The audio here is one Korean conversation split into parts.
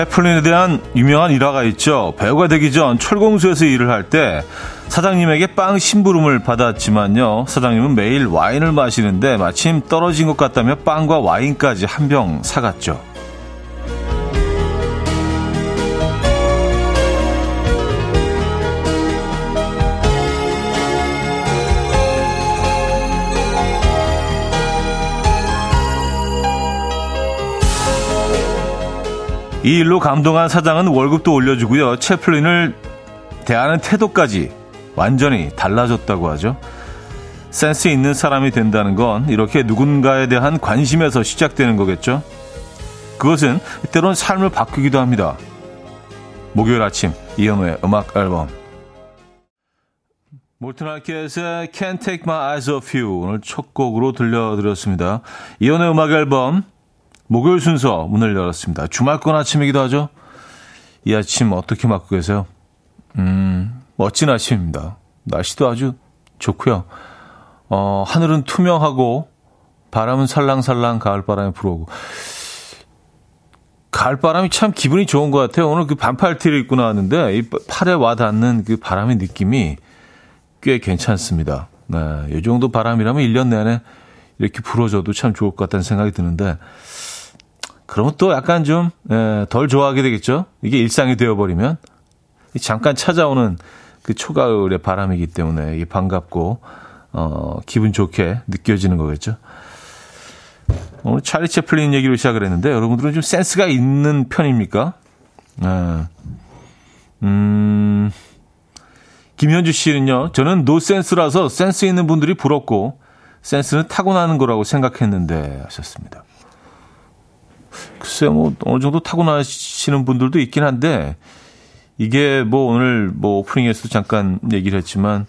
채플린에 대한 유명한 일화가 있죠. 배우가 되기 전 철공소에서 일을 할 때 사장님에게 빵 심부름을 받았지만요. 사장님은 매일 와인을 마시는데 마침 떨어진 것 같다며 빵과 와인까지 한 병 사갔죠. 이 일로 감동한 사장은 월급도 올려주고요. 채플린을 대하는 태도까지 완전히 달라졌다고 하죠. 센스 있는 사람이 된다는 건 이렇게 누군가에 대한 관심에서 시작되는 거겠죠. 그것은 때론 삶을 바꾸기도 합니다. 목요일 아침 이현우의 음악 앨범 몰튼 하켓의 Can't Take My Eyes Off You 오늘 첫 곡으로 들려드렸습니다. 이현우의 음악 앨범 목요일 순서 문을 열었습니다. 주말권 아침이기도 하죠. 이 아침 어떻게 맞고 계세요? 음, 멋진 아침입니다. 날씨도 아주 좋고요. 어, 하늘은 투명하고 바람은 살랑살랑 가을바람이 불어오고 가을바람이 참 기분이 좋은 것 같아요. 오늘 그 반팔 티를 입고 나왔는데 이 팔에 와닿는 그 바람의 느낌이 꽤 괜찮습니다. 네, 이 정도 바람이라면 1년 내내 이렇게 불어줘도 참 좋을 것 같다는 생각이 드는데 그러면 또 약간 좀덜 예, 좋아하게 되겠죠. 이게 일상이 되어버리면 잠깐 찾아오는 그 초가을의 바람이기 때문에 이게 반갑고 어, 기분 좋게 느껴지는 거겠죠. 오늘 찰리 채플린 얘기로 시작을 했는데 여러분들은 좀 센스가 있는 편입니까? 네. 음, 김현주 씨는요, 저는 노센스라서 센스 있는 분들이 부럽고 센스는 타고나는 거라고 생각했는데 하셨습니다. 글쎄요, 뭐, 어느 정도 타고나시는 분들도 있긴 한데, 이게 뭐 오늘 뭐 오프닝에서도 잠깐 얘기를 했지만,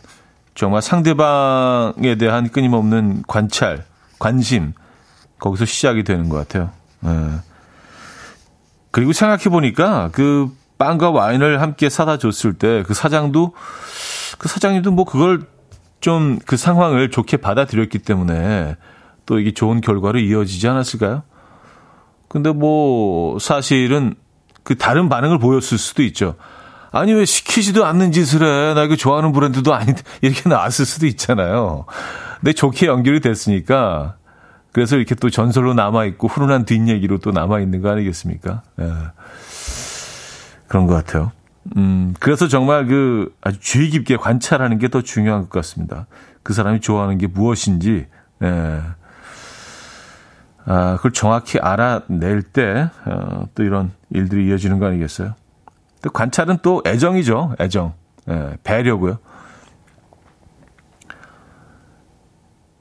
정말 상대방에 대한 끊임없는 관찰, 관심, 거기서 시작이 되는 것 같아요. 예. 그리고 생각해 보니까 그 빵과 와인을 함께 사다 줬을 때 그 사장도 그 사장님도 뭐 그걸 좀 그 상황을 좋게 받아들였기 때문에 또 이게 좋은 결과로 이어지지 않았을까요? 근데 뭐 사실은 그 다른 반응을 보였을 수도 있죠. 아니 왜 시키지도 않는 짓을 해? 나 이거 좋아하는 브랜드도 아닌데 이렇게 나왔을 수도 있잖아요. 근데 좋게 연결이 됐으니까 그래서 이렇게 또 전설로 남아 있고 훈훈한 뒷얘기로 또 남아 있는 거 아니겠습니까? 예. 그런 것 같아요. 음, 그래서 정말 그 아주 주의 깊게 관찰하는 게 더 중요한 것 같습니다. 그 사람이 좋아하는 게 무엇인지, 예. 아, 그걸 정확히 알아낼 때, 어, 또 이런 일들이 이어지는 거 아니겠어요? 또 관찰은 또 애정이죠. 애정. 예, 배려고요.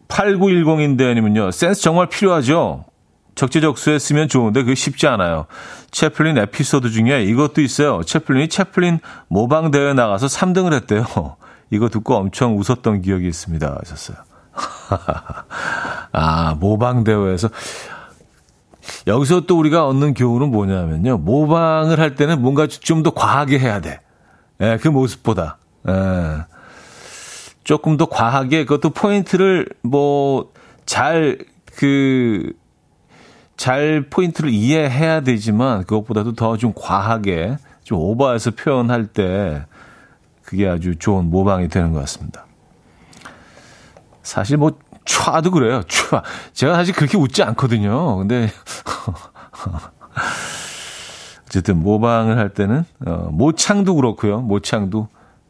8910인데님은요, 센스 정말 필요하죠? 적재적소에 쓰면 좋은데 그게 쉽지 않아요. 채플린 에피소드 중에 이것도 있어요. 채플린이 채플린 모방대회 나가서 3등을 했대요. 이거 듣고 엄청 웃었던 기억이 있습니다. 하셨어요. 아, 모방대회에서. 여기서 또 우리가 얻는 교훈은 뭐냐면요. 모방을 할 때는 뭔가 좀 더 과하게 해야 돼. 예, 그 모습보다. 예. 조금 더 과하게 그것도 포인트를 뭐 잘 그, 잘 포인트를 이해해야 되지만 그것보다도 더 좀 과하게 좀 오버해서 표현할 때 그게 아주 좋은 모방이 되는 것 같습니다. 사실 뭐 촤도 그래요. 촤. 제가 사실 그렇게 웃지 않거든요. 근데 어쨌든 모방을 할 때는 어, 모창도 그렇고요. 모창도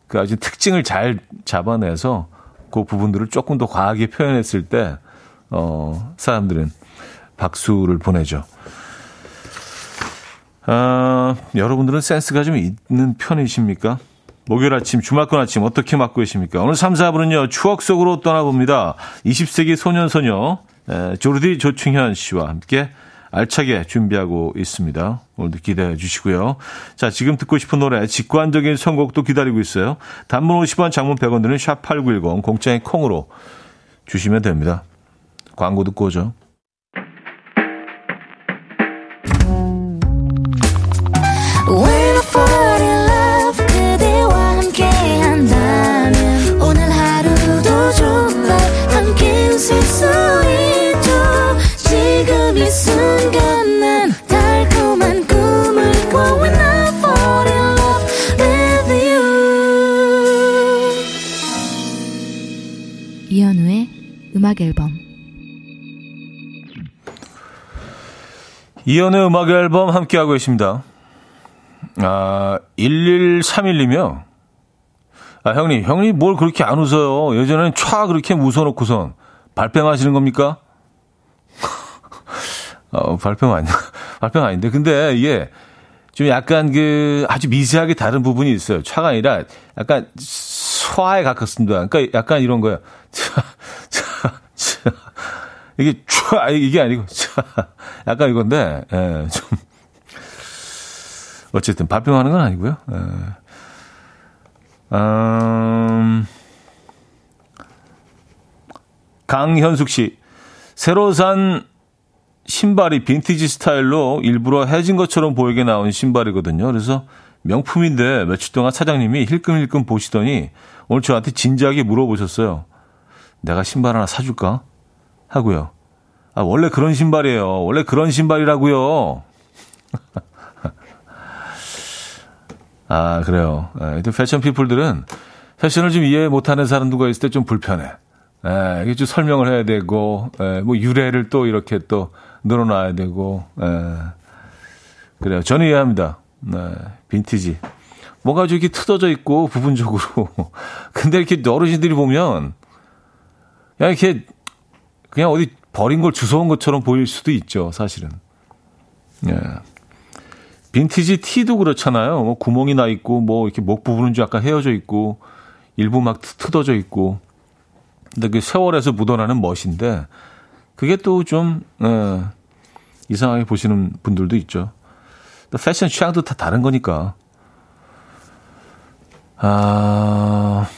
그 아주 특징을 잘 잡아내서 그 부분들을 조금 더 과하게 표현했을 때 어, 사람들은 박수를 보내죠. 어, 여러분들은 센스가 좀 있는 편이십니까? 목요일 아침, 주말권 아침 어떻게 맞고 계십니까? 오늘 3, 4분은요, 추억 속으로 떠나봅니다. 20세기 소년소녀, 에, 조르디 조충현 씨와 함께 알차게 준비하고 있습니다. 오늘도 기대해 주시고요. 자, 지금 듣고 싶은 노래, 직관적인 선곡도 기다리고 있어요. 단문 50원, 장문 100원 드는 샵8910, 공짜인 콩으로 주시면 됩니다. 광고 듣고 오죠. 이현우의 음악 앨범 이현우의 음악 앨범 함께하고 계십니다. 아, 1131이며 아, 형님, 형님 뭘 그렇게 안 웃어요. 예전엔 촤 그렇게 웃어놓고선 발뺌 하시는 겁니까? 어, 발뺌 아니야. 발뺌 아닌데. 근데 이게 좀 약간 그 아주 미세하게 다른 부분이 있어요. 차가 아니라 약간 소화에 가깝습니다. 그러니까 약간 이런 거예요. 차, 차, 차. 이게 촤, 이게 아니고, 차. 약간 이건데, 예, 좀. 어쨌든 발표하는 건 아니고요. 예. 음, 강현숙 씨. 새로 산 신발이 빈티지 스타일로 일부러 해진 것처럼 보이게 나온 신발이거든요. 그래서 명품인데 며칠 동안 사장님이 힐끔힐끔 보시더니 오늘 저한테 진지하게 물어보셨어요. 내가 신발 하나 사줄까? 하고요. 아, 원래 그런 신발이에요. 원래 그런 신발이라고요. 아, 그래요. 예, 패션 피플들은 패션을 좀 이해 못하는 사람들과 있을 때 좀 불편해. 예, 이게 좀 설명을 해야 되고, 예, 뭐 유래를 또 이렇게 또 늘어놔야 되고, 예. 그래요. 저는 이해합니다. 네, 빈티지. 뭔가 좀 이렇게 틀어져 있고, 부분적으로. 근데 이렇게 어르신들이 보면, 그냥 이렇게, 그냥 어디 버린 걸 주워온 것처럼 보일 수도 있죠, 사실은. 예. 빈티지 티도 그렇잖아요. 뭐 구멍이 나 있고, 뭐 이렇게 목 부분은 좀 약간 헤어져 있고, 일부 막 뜯어져 있고. 근데 그 세월에서 묻어나는 멋인데, 그게 또 좀, 예, 이상하게 보시는 분들도 있죠. 패션 취향도 다 다른 거니까. 아,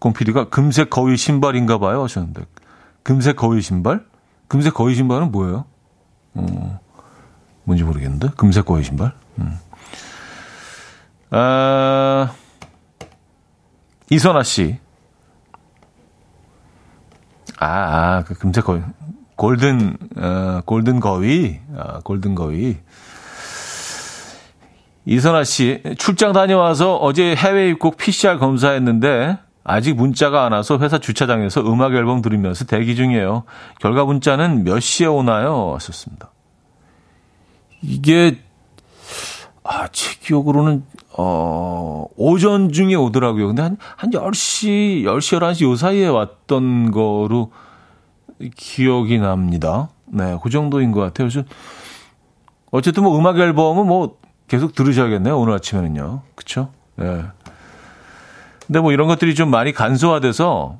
곰피디가 금색 거위 신발인가 봐요 하셨는데. 금색 거위 신발? 금색 거위 신발은 뭐예요? 어, 뭔지 모르겠는데. 금색 거위 신발? 음. 아, 이선아 씨. 아, 아, 그 금색 거위. 골든 어, 골든 거위, 아, 골든 거위. 이선아 씨 출장 다녀와서 어제 해외 입국 PCR 검사했는데 아직 문자가 안 와서 회사 주차장에서 음악 앨범 들으면서 대기 중이에요. 결과 문자는 몇 시에 오나요? 왔었습니다. 이게 아, 제 기억으로는 어, 오전 중에 오더라고요. 근데 한, 한 10시, 10시, 11시 요 사이에 왔던 거로 기억이 납니다. 네, 그 정도인 것 같아요. 그래서 어쨌든 뭐 음악 앨범은 뭐 계속 들으셔야겠네요. 오늘 아침에는요. 그쵸? 예. 네. 근데 뭐 이런 것들이 좀 많이 간소화돼서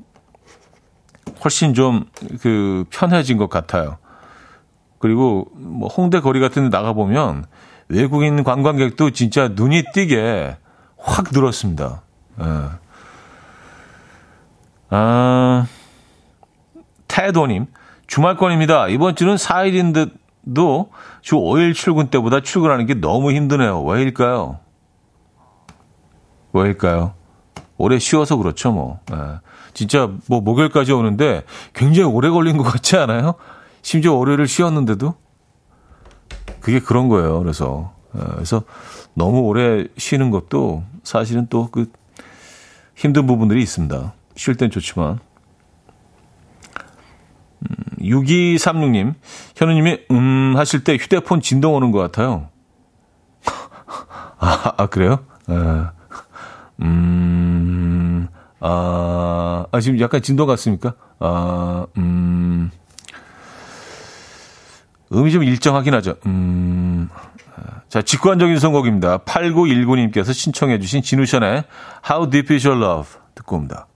훨씬 좀 그 편해진 것 같아요. 그리고 뭐 홍대 거리 같은 데 나가보면 외국인 관광객도 진짜 눈이 띄게 확 늘었습니다. 예. 아, 태도님, 주말권입니다. 이번 주는 4일인 듯 도 주 5일 출근 때보다 출근하는 게 너무 힘드네요. 왜일까요? 왜일까요? 오래 쉬어서 그렇죠, 뭐. 네. 진짜 뭐 목요일까지 오는데 굉장히 오래 걸린 것 같지 않아요? 심지어 월요일을 쉬었는데도 그게 그런 거예요. 그래서 네. 그래서 너무 오래 쉬는 것도 사실은 또 그 힘든 부분들이 있습니다. 쉴 땐 좋지만 6236님, 현우님이, 음, 하실 때 휴대폰 진동 오는 것 같아요. 아, 아, 그래요? 아, 음, 아, 아, 지금 약간 진동 같습니까? 아, 음, 음이 좀 일정하긴 하죠. 음, 자, 직관적인 선곡입니다. 8919님께서 신청해주신 진우션의 How Deep Is Your Love 듣고 옵니다.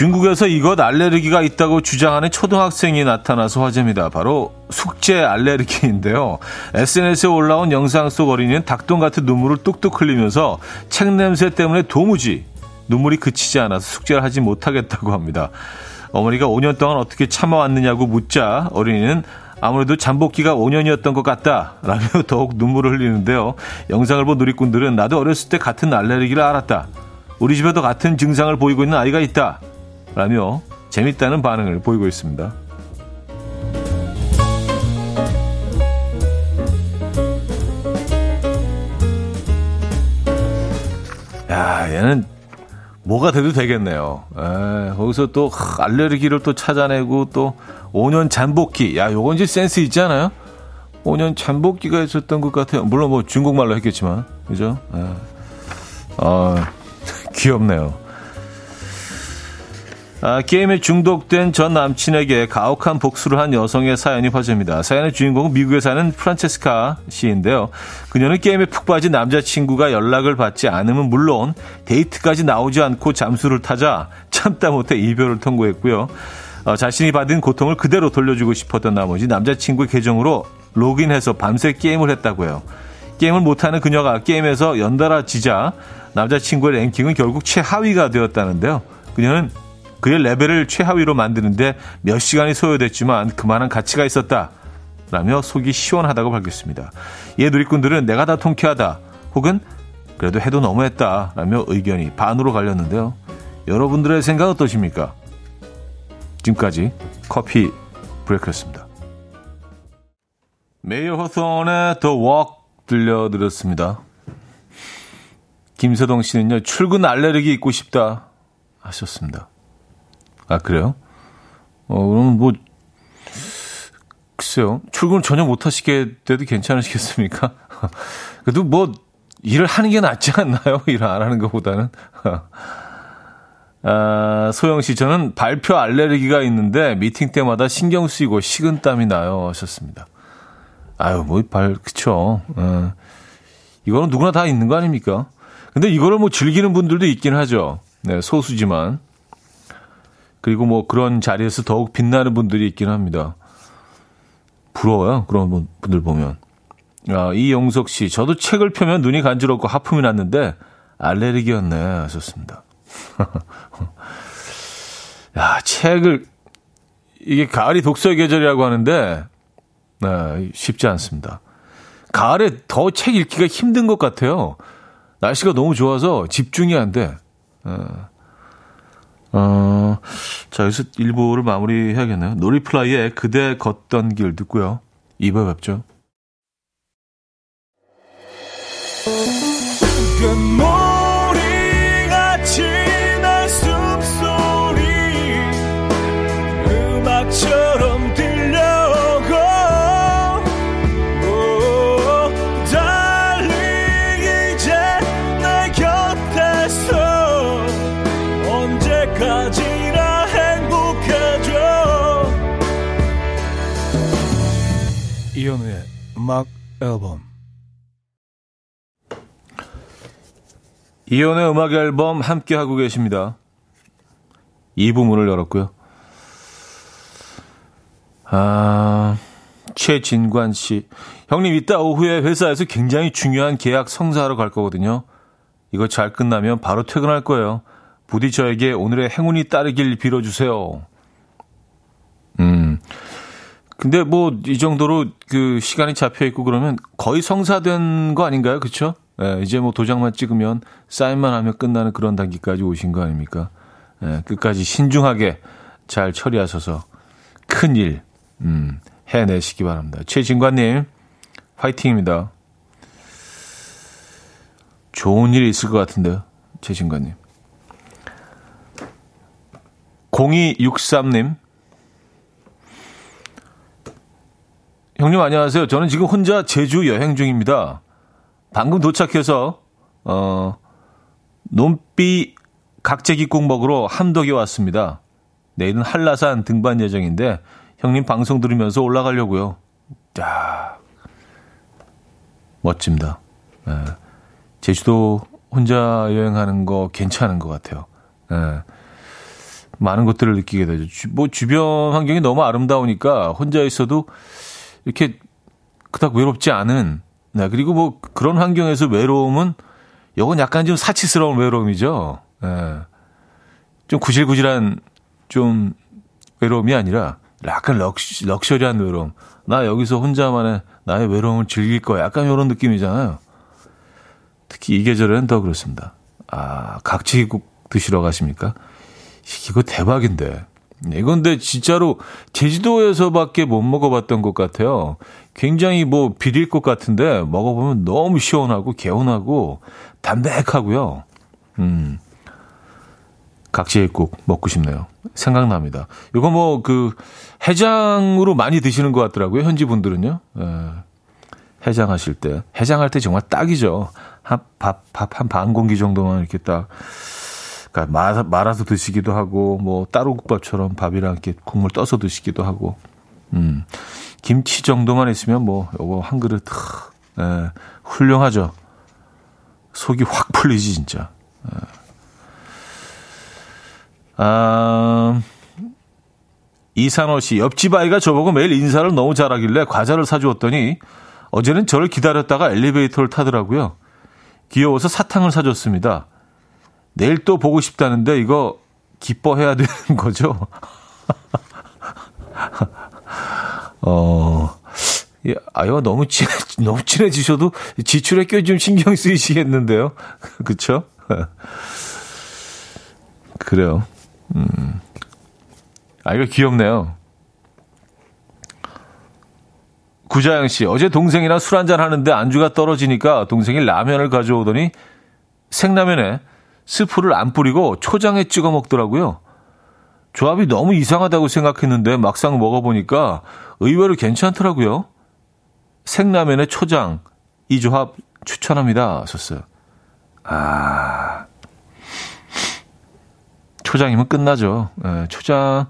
중국에서 이것 알레르기가 있다고 주장하는 초등학생이 나타나서 화제입니다. 바로 숙제 알레르기인데요. SNS에 올라온 영상 속 어린이는 닭똥 같은 눈물을 뚝뚝 흘리면서 책 냄새 때문에 도무지 눈물이 그치지 않아서 숙제를 하지 못하겠다고 합니다. 어머니가 5년 동안 어떻게 참아왔느냐고 묻자 어린이는 아무래도 잠복기가 5년이었던 것 같다 라며 더욱 눈물을 흘리는데요. 영상을 본 누리꾼들은 나도 어렸을 때 같은 알레르기를 알았다. 우리 집에도 같은 증상을 보이고 있는 아이가 있다. 라며 재밌다는 반응을 보이고 있습니다. 야, 얘는 뭐가 돼도 되겠네요. 에, 거기서 또 알레르기를 또 찾아내고 또 5년 잠복기. 야, 요건 이제 센스 있잖아요. 5년 잠복기가 있었던 것 같아요. 물론 뭐 중국말로 했겠지만. 그죠? 에. 아, 귀엽네요. 아, 게임에 중독된 전 남친에게 가혹한 복수를 한 여성의 사연이 화제입니다. 사연의 주인공은 미국에 사는 프란체스카 씨인데요. 그녀는 게임에 푹 빠진 남자친구가 연락을 받지 않으면 물론 데이트까지 나오지 않고 잠수를 타자 참다 못해 이별을 통보했고요. 어, 자신이 받은 고통을 그대로 돌려주고 싶었던 나머지 남자친구의 계정으로 로그인해서 밤새 게임을 했다고요. 게임을 못하는 그녀가 게임에서 연달아 지자 남자친구의 랭킹은 결국 최하위가 되었다는데요. 그녀는 그의 레벨을 최하위로 만드는데 몇 시간이 소요됐지만 그만한 가치가 있었다. 라며 속이 시원하다고 밝혔습니다. 이에 누리꾼들은 내가 다 통쾌하다. 혹은 그래도 해도 너무했다. 라며 의견이 반으로 갈렸는데요. 여러분들의 생각 어떠십니까? 지금까지 커피 브레이크였습니다. 메이어 허손의 The 들려드렸습니다. 김서동 씨는요, 출근 알레르기 입고 싶다 하셨습니다. 아, 그래요? 어, 그럼 뭐, 글쎄요. 출근 전혀 못 하시게 돼도 괜찮으시겠습니까? 그래도 뭐, 일을 하는 게 낫지 않나요? 일 안 하는 것보다는. 아, 소영 씨, 저는 발표 알레르기가 있는데 미팅 때마다 신경 쓰이고 식은땀이 나요. 하셨습니다. 아유, 뭐, 발, 그쵸. 어. 이거는 누구나 다 있는 거 아닙니까? 근데 이거를 뭐 즐기는 분들도 있긴 하죠. 네, 소수지만. 그리고 뭐 그런 자리에서 더욱 빛나는 분들이 있긴 합니다. 부러워요. 그런 분들 보면. 아, 이영석 씨, 저도 책을 펴면 눈이 간지럽고 하품이 났는데 알레르기였네 하셨습니다. 야, 책을 이게 가을이 독서의 계절이라고 하는데 네, 쉽지 않습니다. 가을에 더 책 읽기가 힘든 것 같아요. 날씨가 너무 좋아서 집중이 안 돼. 어. 어, 자, 여기서 1부를 마무리 해야겠네요. 노리플라이의 그대 걷던 길 듣고요. 2부에 뵙죠. 음악 앨범 이현우의 음악 앨범 함께 하고 계십니다. 2부 문을 열었고요. 아, 최진관 씨. 형님, 이따 오후에 회사에서 굉장히 중요한 계약 성사하러 갈 거거든요. 이거 잘 끝나면 바로 퇴근할 거예요. 부디 저에게 오늘의 행운이 따르길 빌어주세요. 음, 근데 뭐 이 정도로 그 시간이 잡혀 있고 그러면 거의 성사된 거 아닌가요? 그렇죠? 예, 이제 뭐 도장만 찍으면 사인만 하면 끝나는 그런 단계까지 오신 거 아닙니까? 예, 끝까지 신중하게 잘 처리하셔서 큰 일, 음, 해내시기 바랍니다. 최진관님, 화이팅입니다. 좋은 일이 있을 것 같은데요, 최진관님. 0263님, 형님 안녕하세요. 저는 지금 혼자 제주 여행 중입니다. 방금 도착해서 어 논비 각재기국 먹으러 함덕에 왔습니다. 내일은 한라산 등반 예정인데 형님 방송 들으면서 올라가려고요. 야 멋집니다. 예. 제주도 혼자 여행하는 거 괜찮은 것 같아요. 예. 많은 것들을 느끼게 되죠. 주, 뭐 주변 환경이 너무 아름다우니까 혼자 있어도 이렇게 그닥 외롭지 않은 네, 그리고 뭐 그런 환경에서 외로움은 이건 약간 좀 사치스러운 외로움이죠. 예. 좀 구질구질한 좀 외로움이 아니라 약간 럭시, 럭셔리한 외로움. 나 여기서 혼자만의 나의 외로움을 즐길 거야. 약간 이런 느낌이잖아요. 특히 이 계절에는 더 그렇습니다. 아, 각지국 드시러 가십니까? 이거 대박인데. 이건데 진짜로 제주도에서밖에 못 먹어봤던 것 같아요. 굉장히 뭐 비릴 것 같은데 먹어보면 너무 시원하고 개운하고 담백하고요. 음. 각지국 먹고 싶네요. 생각납니다. 이거 뭐 그 해장으로 많이 드시는 것 같더라고요. 현지 분들은요. 예. 해장하실 때 해장할 때 정말 딱이죠. 한 밥 밥 한 반 공기 정도만 이렇게 딱 그러니까 말아, 말아서 드시기도 하고 뭐 따로국밥처럼 밥이랑 이렇게 국물 떠서 드시기도 하고 음 김치 정도만 있으면 뭐 요거 한 그릇 예, 훌륭하죠. 속이 확 풀리지 진짜. 예. 아, 이산호 씨 옆집 아이가 저보고 매일 인사를 너무 잘하길래 과자를 사주었더니 어제는 저를 기다렸다가 엘리베이터를 타더라고요. 귀여워서 사탕을 사줬습니다. 내일 또 보고 싶다는데 이거 기뻐해야 되는 거죠? 어, 예, 아이와 너무 친해, 너무 친해지셔도 지출에 껴좀 신경 쓰이시겠는데요? 그쵸? 그래요. 음. 아이가 귀엽네요. 구자영 씨, 어제 동생이랑 술 한잔 하는데 안주가 떨어지니까 동생이 라면을 가져오더니 생라면에 스프를 안 뿌리고 초장에 찍어 먹더라고요. 조합이 너무 이상하다고 생각했는데 막상 먹어보니까 의외로 괜찮더라고요. 생라면에 초장, 이 조합 추천합니다. 하셨어요. 아, 초장이면 끝나죠. 예, 초장,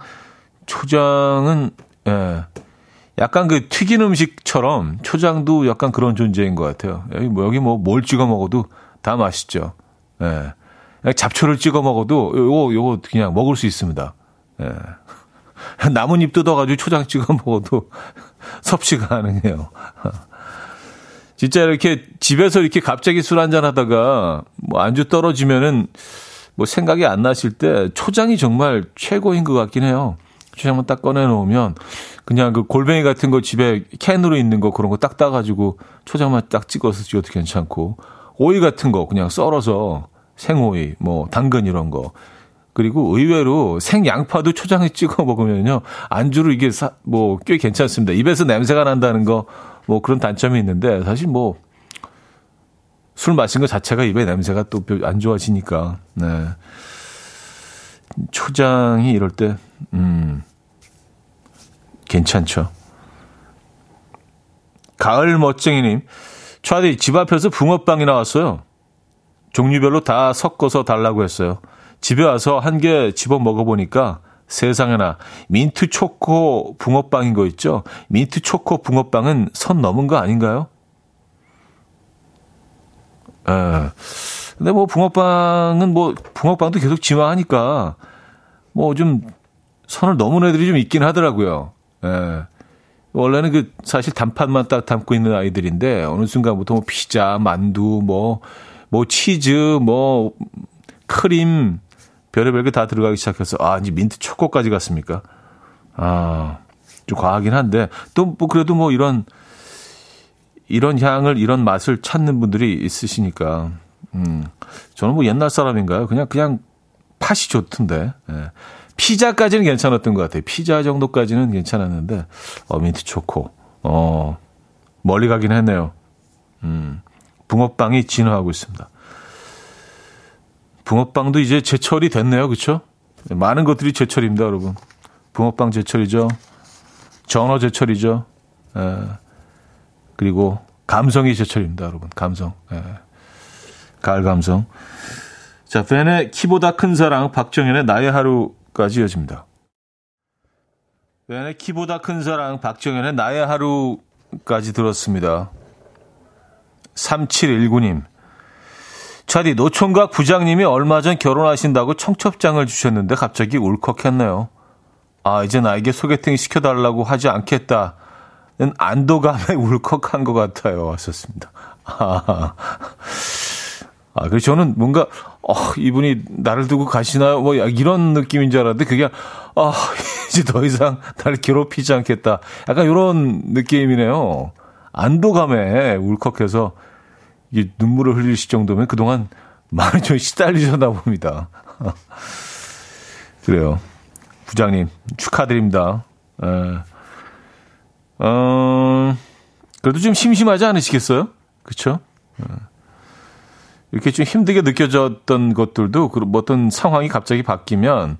초장은, 예, 약간 그 튀긴 음식처럼 초장도 약간 그런 존재인 것 같아요. 여기 뭐, 여기 뭐 뭘 찍어 먹어도 다 맛있죠. 예. 잡초를 찍어 먹어도 요거 요거 그냥 먹을 수 있습니다. 예. 나뭇잎 뜯어가지고 초장 찍어 먹어도 섭취가 가능해요. 진짜 이렇게 집에서 이렇게 갑자기 술 한잔 하다가 뭐 안주 떨어지면은 뭐 생각이 안 나실 때 초장이 정말 최고인 것 같긴 해요. 초장만 딱 꺼내 놓으면 그냥 그 골뱅이 같은 거 집에 캔으로 있는 거 그런 거 딱 따가지고 초장만 딱 찍어서 찍어도 괜찮고 오이 같은 거 그냥 썰어서 생오이, 뭐 당근 이런 거. 그리고 의외로 생양파도 초장에 찍어 먹으면요. 안주로 이게 사, 뭐꽤 괜찮습니다. 입에서 냄새가 난다는 거 뭐 그런 단점이 있는데 사실 뭐 술 마신 것 자체가 입에 냄새가 또 안 좋아지니까. 네. 초장이 이럴 때 음. 괜찮죠. 가을 멋쟁이님, 차디 집 앞에서 붕어빵이 나왔어요. 종류별로 다 섞어서 달라고 했어요. 집에 와서 한 개 집어 먹어보니까 세상에나 민트 초코 붕어빵인 거 있죠? 민트 초코 붕어빵은 선 넘은 거 아닌가요? 에. 예. 근데 뭐 붕어빵은 뭐 붕어빵도 계속 진화하니까 뭐 좀 선을 넘은 애들이 좀 있긴 하더라고요. 예. 원래는 그 사실 단팥만 딱 담고 있는 아이들인데 어느 순간부터 뭐 피자, 만두, 뭐 뭐 치즈, 뭐 크림, 별의별 게 다 들어가기 시작해서 아 이제 민트 초코까지 갔습니까? 아 좀 과하긴 한데 또 뭐 그래도 뭐 이런 이런 향을 이런 맛을 찾는 분들이 있으시니까 음 저는 뭐 옛날 사람인가요? 그냥 그냥 팥이 좋던데 예. 피자까지는 괜찮았던 것 같아요. 피자 정도까지는 괜찮았는데 어 민트 초코 어 멀리 가긴 했네요. 음 붕어빵이 진화하고 있습니다. 붕어빵도 이제 제철이 됐네요. 그렇죠? 많은 것들이 제철입니다, 여러분. 붕어빵 제철이죠. 전어 제철이죠. 에, 예. 그리고 감성이 제철입니다, 여러분. 감성. 에, 예. 가을 감성. 자, 벤의 키보다 큰 사랑, 박정현의 나의 하루까지 이어집니다. 벤의 키보다 큰 사랑, 박정현의 나의 하루까지 들었습니다. 3719님. 차디, 노총각 부장님이 얼마 전 결혼하신다고 청첩장을 주셨는데 갑자기 울컥했네요. 아, 이제 나에게 소개팅 시켜달라고 하지 않겠다 는 안도감에 울컥한 것 같아요. 왔었습니다. 아, 아, 그래서 저는 뭔가, 어, 이분이 나를 두고 가시나요? 뭐, 이런 느낌인 줄 알았는데, 그게, 아, 이제 더 이상 나를 괴롭히지 않겠다. 약간 이런 느낌이네요. 안도감에 울컥해서 이게 눈물을 흘리실 정도면 그동안 많이 좀 시달리셨나 봅니다. 그래요. 부장님, 축하드립니다. 에. 어, 그래도 좀 심심하지 않으시겠어요? 그쵸? 이렇게 좀 힘들게 느껴졌던 것들도 그 어떤 상황이 갑자기 바뀌면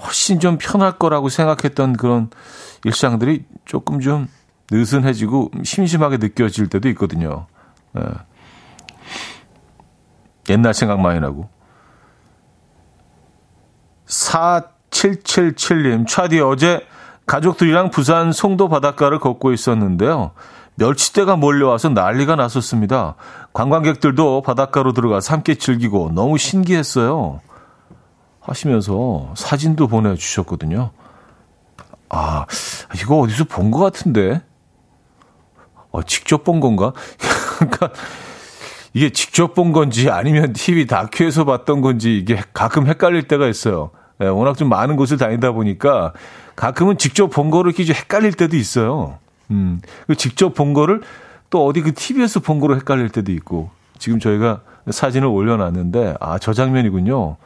훨씬 좀 편할 거라고 생각했던 그런 일상들이 조금 좀 느슨해지고 심심하게 느껴질 때도 있거든요. 예. 옛날 생각 많이 나고. 4777님, 차디 어제 가족들이랑 부산 송도 바닷가를 걷고 있었는데요. 멸치대가 몰려와서 난리가 났었습니다. 관광객들도 바닷가로 들어가서 함께 즐기고 너무 신기했어요. 하시면서 사진도 보내주셨거든요. 아, 이거 어디서 본 것 같은데? 어, 직접 본 건가? 그러니까 이게 직접 본 건지 아니면 TV 다큐에서 봤던 건지 이게 가끔 헷갈릴 때가 있어요. 예, 워낙 좀 많은 곳을 다니다 보니까 가끔은 직접 본 거를 이렇게 좀 헷갈릴 때도 있어요. 음, 그 직접 본 거를 또 어디 그 TV에서 본 거로 헷갈릴 때도 있고 지금 저희가 사진을 올려놨는데 아, 저 장면이군요.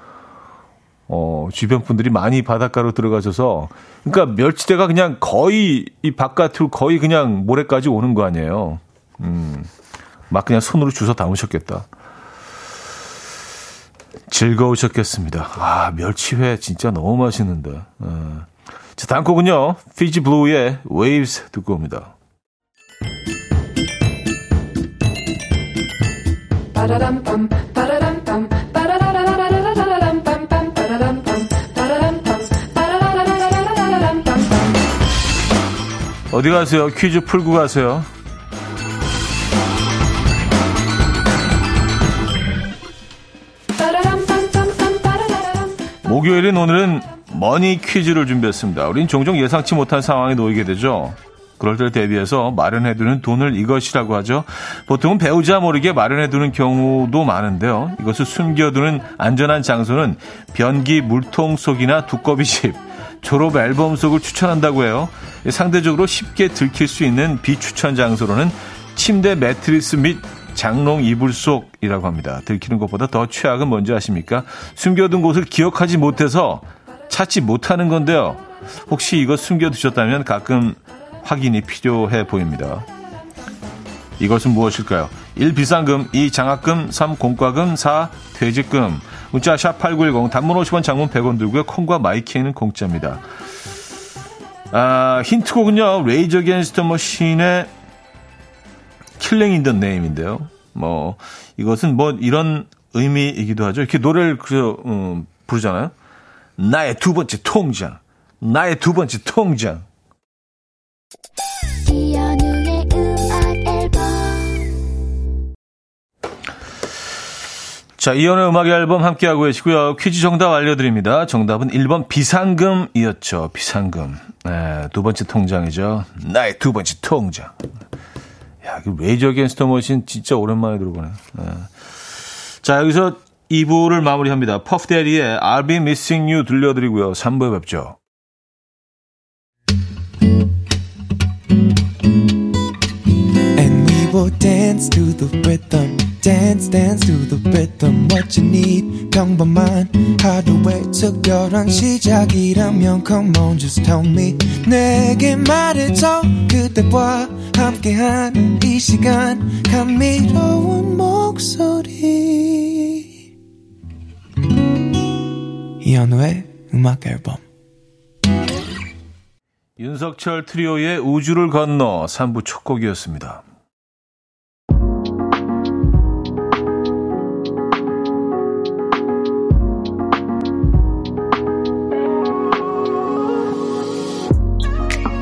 어, 주변 분들이 많이 바닷가로 들어가셔서, 그러니까 멸치대가 그냥 거의 이 바깥으로 거의 그냥 모래까지 오는 거 아니에요. 음, 막 그냥 손으로 주워 담으셨겠다. 즐거우셨겠습니다. 아, 멸치회 진짜 너무 맛있는데. 어. 자, 다음 곡은요. 피지 블루의 Waves 듣고 옵니다. 어디 가세요? 퀴즈 풀고 가세요. 목요일인 오늘은 머니 퀴즈를 준비했습니다. 우린 종종 예상치 못한 상황에 놓이게 되죠. 그럴 때를 대비해서 마련해두는 돈을 이것이라고 하죠. 보통은 배우자 모르게 마련해두는 경우도 많은데요. 이것을 숨겨두는 안전한 장소는 변기 물통 속이나 두꺼비집, 졸업 앨범 속을 추천한다고 해요. 상대적으로 쉽게 들킬 수 있는 비추천 장소로는 침대 매트리스 및 장롱 이불 속이라고 합니다. 들키는 것보다 더 최악은 뭔지 아십니까? 숨겨둔 곳을 기억하지 못해서 찾지 못하는 건데요. 혹시 이거 숨겨두셨다면 가끔 확인이 필요해 보입니다. 이것은 무엇일까요? 1. 비상금 2. 장학금 3. 공과금 4. 퇴직금 문자 샵 8910 단문 50원 장문 100원 들고요. 콩과 마이케이는 공짜입니다. 아, 힌트곡은요. 레이저 겐스터 머신의 킬링 인더 네임인데요. 뭐 이것은 뭐 이런 의미이기도 하죠. 이렇게 노래를 그 음, 부르잖아요. 나의 두 번째 통장. 나의 두 번째 통장. 자, 이현우의 음악 앨범 함께하고 계시고요. 퀴즈 정답 알려드립니다. 정답은 1번 비상금이었죠. 비상금. 네, 두 번째 통장이죠. 나의 두 번째 통장. 야, 그 Rage Against the Machine 진짜 오랜만에 들어보네. 네. 자, 여기서 2부를 마무리합니다. Puff Daddy의 I'll be missing you 들려드리고요. 3부에 뵙죠. Dance, dance to the rhythm. What you need, 평범한 하루의 특별한 시작이라면 Come on, just tell me. 내게 말해줘. 그대와 함께한 이 시간. 감미로운 목소리. 이현우의 음악 앨범 윤석철 트리오의 우주를 건너 3부 첫 곡이었습니다.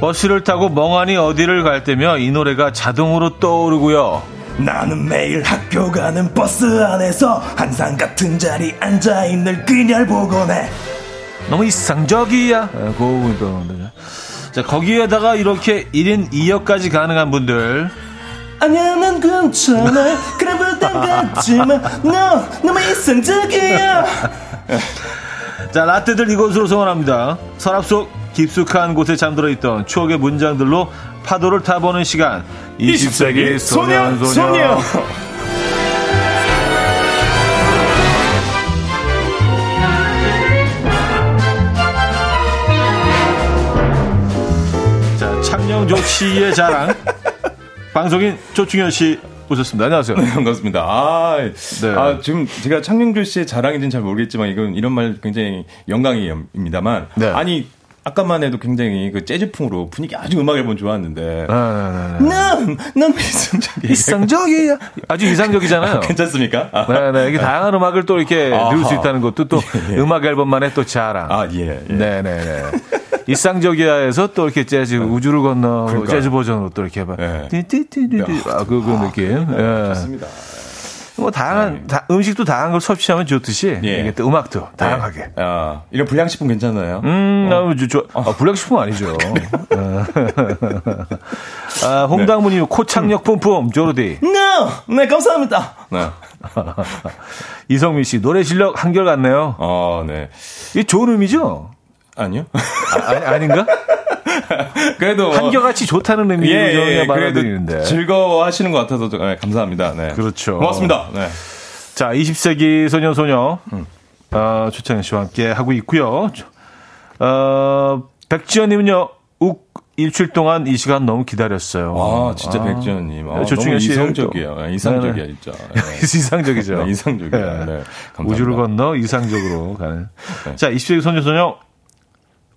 버스를 타고 멍하니 어디를 갈 때며 이 노래가 자동으로 떠오르고요. 나는 매일 학교 가는 버스 안에서 항상 같은 자리 앉아있는 그녀를 보곤 해. 너무 이상적이야. 고음도. 자, 거기에다가 이렇게 1인 2역까지 가능한 분들. 아니야, 난 괜찮아. 그래, 볼땐 같지만, 너, 너무 이상적이야. 자, 라떼들 이곳으로 소원합니다. 서랍 속 깊숙한 곳에 잠들어 있던 추억의 문장들로 파도를 타보는 시간. 20세기 소년, 소녀. 자, 창녕조 씨의 자랑. 방송인 조충현 씨 오셨습니다. 안녕하세요. 네, 반갑습니다. 아, 네. 아, 지금 제가 창녕조 씨의 자랑인지는 잘 모르겠지만 이건 이런 말 굉장히 영광입니다만 네. 아니 아까만 해도 굉장히 그 재즈풍으로 분위기 아주 음악 앨범 좋았는데. 아, 난, 난 이상적이에요. 이상적이에요. 아주 이상적이잖아요. 괜찮습니까? 아, 네 네. 이게 다양한 음악을 또 이렇게 들을 수 있다는 것도 또 예, 예. 음악 앨범만의 또 자랑. 아, 예. 예. 네 네 네. 일상적이야에서 또 이렇게 재즈 네. 우주를 건너 그러니까. 재즈 버전으로 또 이렇게 봐. 네. 띠띠띠띠 아, 그, 그 느낌. 네. 좋습니다. 뭐 다양한 네. 다, 음식도 다양한 걸 섭취하면 좋듯이 예. 이게 또 음악도 네. 다양하게. 아, 이런 불량식품 괜찮나요? 음, 어. 아, 저, 아, 불량식품 아니죠. 어. 아, 홍당무님 네. 코창력 뿜뿜 조르디. 네, 네 감사합니다. 네. 이성민 씨 노래 실력 한결 같네요. 어, 네. 이게 좋은 의미죠? 아니요. 아, 아닌가? 그래도 한결같이 좋다는 의미로 예, 예, 받아들이는데 즐거워하시는 것 같아서 네, 감사합니다. 네. 그렇죠. 고맙습니다. 네. 자, 20세기 소년 소녀 음. 어, 조창현 씨와 함께 하고 있고요. 어, 백지연님은요. 욱 일주일 동안 이 시간 너무 기다렸어요. 아, 진짜 아. 백지연님. 아, 조충현 씨 이상적이에요. 네, 이상적이야, 진짜. 네. 이상적이죠. 네, 이상적이야. 네. 우주를 건너 이상적으로 가는. 네. 자, 20세기 소년 소녀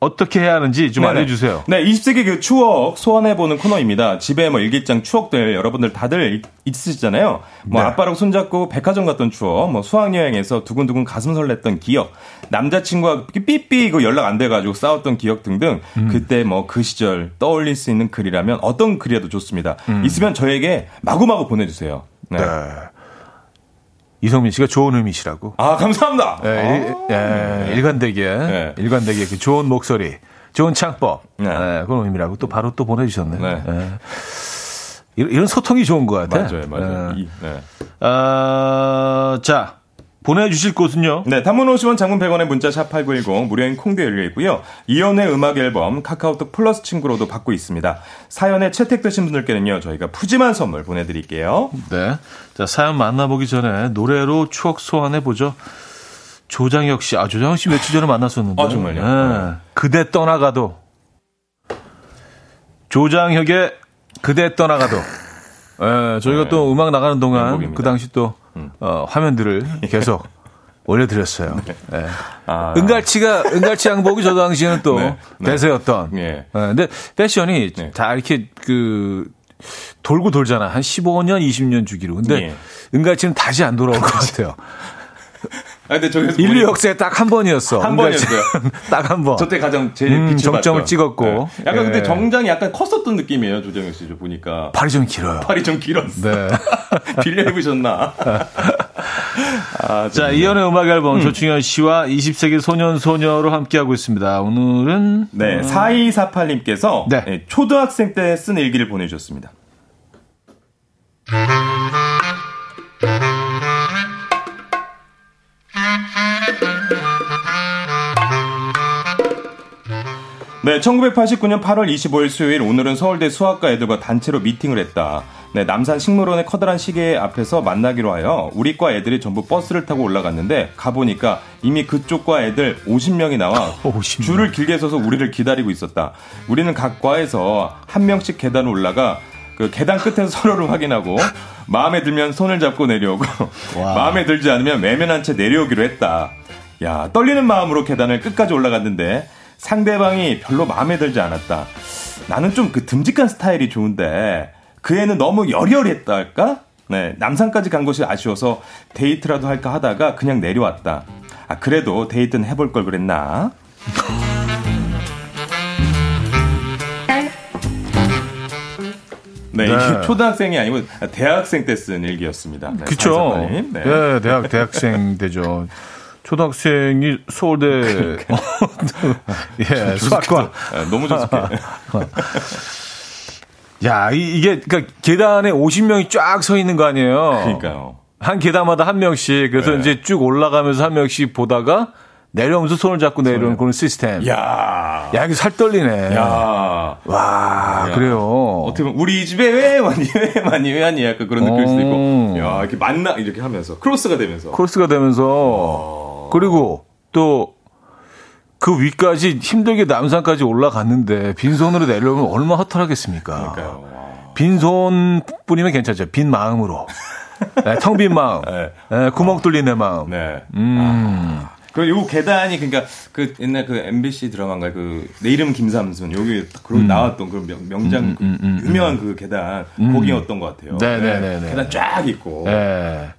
어떻게 해야 하는지 좀 네네. 알려주세요. 네, 20세기 그 추억 소환해보는 코너입니다. 집에 뭐 일기장 추억들 여러분들 다들 있으시잖아요. 뭐 네. 아빠랑 손잡고 백화점 갔던 추억, 뭐 수학여행에서 두근두근 가슴 설렜던 기억, 남자친구와 삐삐 이거 연락 안 돼가지고 싸웠던 기억 등등 음. 그때 뭐 그 시절 떠올릴 수 있는 글이라면 어떤 글이라도 좋습니다. 음. 있으면 저에게 마구마구 보내주세요. 네. 네. 이성민 씨가 좋은 음이시라고. 아, 감사합니다. 네, 아~ 일, 예, 일관되게, 네. 일관되게 그 좋은 목소리, 좋은 창법, 네. 네, 그런 의미라고 또 바로 또 보내주셨네요. 네. 네. 이런 소통이 좋은 것 같아요. 맞아요, 맞아요. 네. 네. 아, 자, 보내주실 곳은요? 네, 단문 50원 장문 100원의 문자 샵8910 무료인 콩도 열려 있고요. 이연의 음악 앨범 카카오톡 플러스 친구로도 받고 있습니다. 사연에 채택되신 분들께는요. 저희가 푸짐한 선물 보내드릴게요. 네. 자, 사연 만나보기 전에 노래로 추억 소환해보죠. 조장혁 씨. 아, 조장혁 씨 며칠 전에 만났었는데. 아, 정말요? 네. 그대 떠나가도. 조장혁의 그대 떠나가도. 예, 저희가 네. 또 음악 나가는 동안 명곡입니다. 그 당시 또 어, 화면들을 계속 올려드렸어요. 예. 아. 은갈치가 은갈치 양복이 저 당시에는 또 네, 네. 대세였던. 예. 예, 근데 패션이 네. 다 이렇게 그 돌고 돌잖아. 한 15년, 20년 주기로. 근데 예. 은갈치는 다시 안 돌아올 것 같아요. 아, 근데 저기서 인류 보니까 역사에 딱 한 번이었어. 한 번이었어요. 딱 한 번. 저때 가장 제일 음, 정점을. 찍었고. 네. 약간 근데 예. 정장이 약간 컸었던 느낌이에요, 조정혁 씨. 저 보니까. 팔이 좀 길어요. 팔이 좀 길었어. 네. 빌려 입으셨나? 아, 자, 좀- 이연의 음악 앨범 조충현 씨와 20세기 소년 소녀로 함께하고 있습니다. 오늘은 네, 4248님께서 예, 네. 초등학생 때 쓴 일기를 보내주셨습니다. 네, 1989년 8월 25일 수요일 오늘은 서울대 수학과 애들과 단체로 미팅을 했다. 네, 남산 식물원의 커다란 시계 앞에서 만나기로 하여 우리 과 애들이 전부 버스를 타고 올라갔는데 가보니까 이미 그쪽 과 애들 50명이 나와 50명. 줄을 길게 서서 우리를 기다리고 있었다. 우리는 각 과에서 한 명씩 계단을 올라가 그 계단 끝에서 서로를 확인하고 마음에 들면 손을 잡고 내려오고 와. 마음에 들지 않으면 외면한 채 내려오기로 했다. 야, 떨리는 마음으로 계단을 끝까지 올라갔는데 상대방이 별로 마음에 들지 않았다. 나는 좀 그 듬직한 스타일이 좋은데 그 애는 너무 여리여리했다 할까? 네, 남산까지 간 것이 아쉬워서 데이트라도 할까 하다가 그냥 내려왔다. 아, 그래도 데이트는 해볼 걸 그랬나? 네, 네. 초등학생이 아니고 대학생 때 쓴 일기였습니다. 네, 그쵸. 네. 네. 대학, 대학생 되죠. 초등학생이 서울대, 예, 수학과. 네, 너무 좋습해. 야, 이, 이게, 그니까 계단에 50명이 쫙 서 있는 거 아니에요? 그러니까요. 한 계단마다 한 명씩. 그래서 네. 이제 쭉 올라가면서 한 명씩 보다가 내려오면서 손을 잡고 내려오는. 그런 시스템. 야, 야, 이게 살 떨리네. 야. 와, 야. 그래요. 어떻게 보면 우리 집에 왜 많이 왜 많이 왜 많이 약간 그런 느낌일 수도 있고 어. 야 이렇게 만나 이렇게 하면서 크로스가 되면서 코러스가 되면서 그리고 또 그 위까지 힘들게 남산까지 올라갔는데 빈손으로 내려오면 얼마나 허탈하겠습니까? 그러니까요. 빈손뿐이면 괜찮죠. 빈 마음으로. 네, 텅빈 마음. 네. 네, 구멍 뚫린 내 마음. 네. 음. 그요 계단이 그러니까 그 옛날 그 MBC 드라마인가 그내 이름 김삼순 여기 딱 그런 나왔던 그런 명, 명장 그 유명한 그 계단 거기였던 것 같아요. 음, 네네네 네. 계단 쫙 있고 네.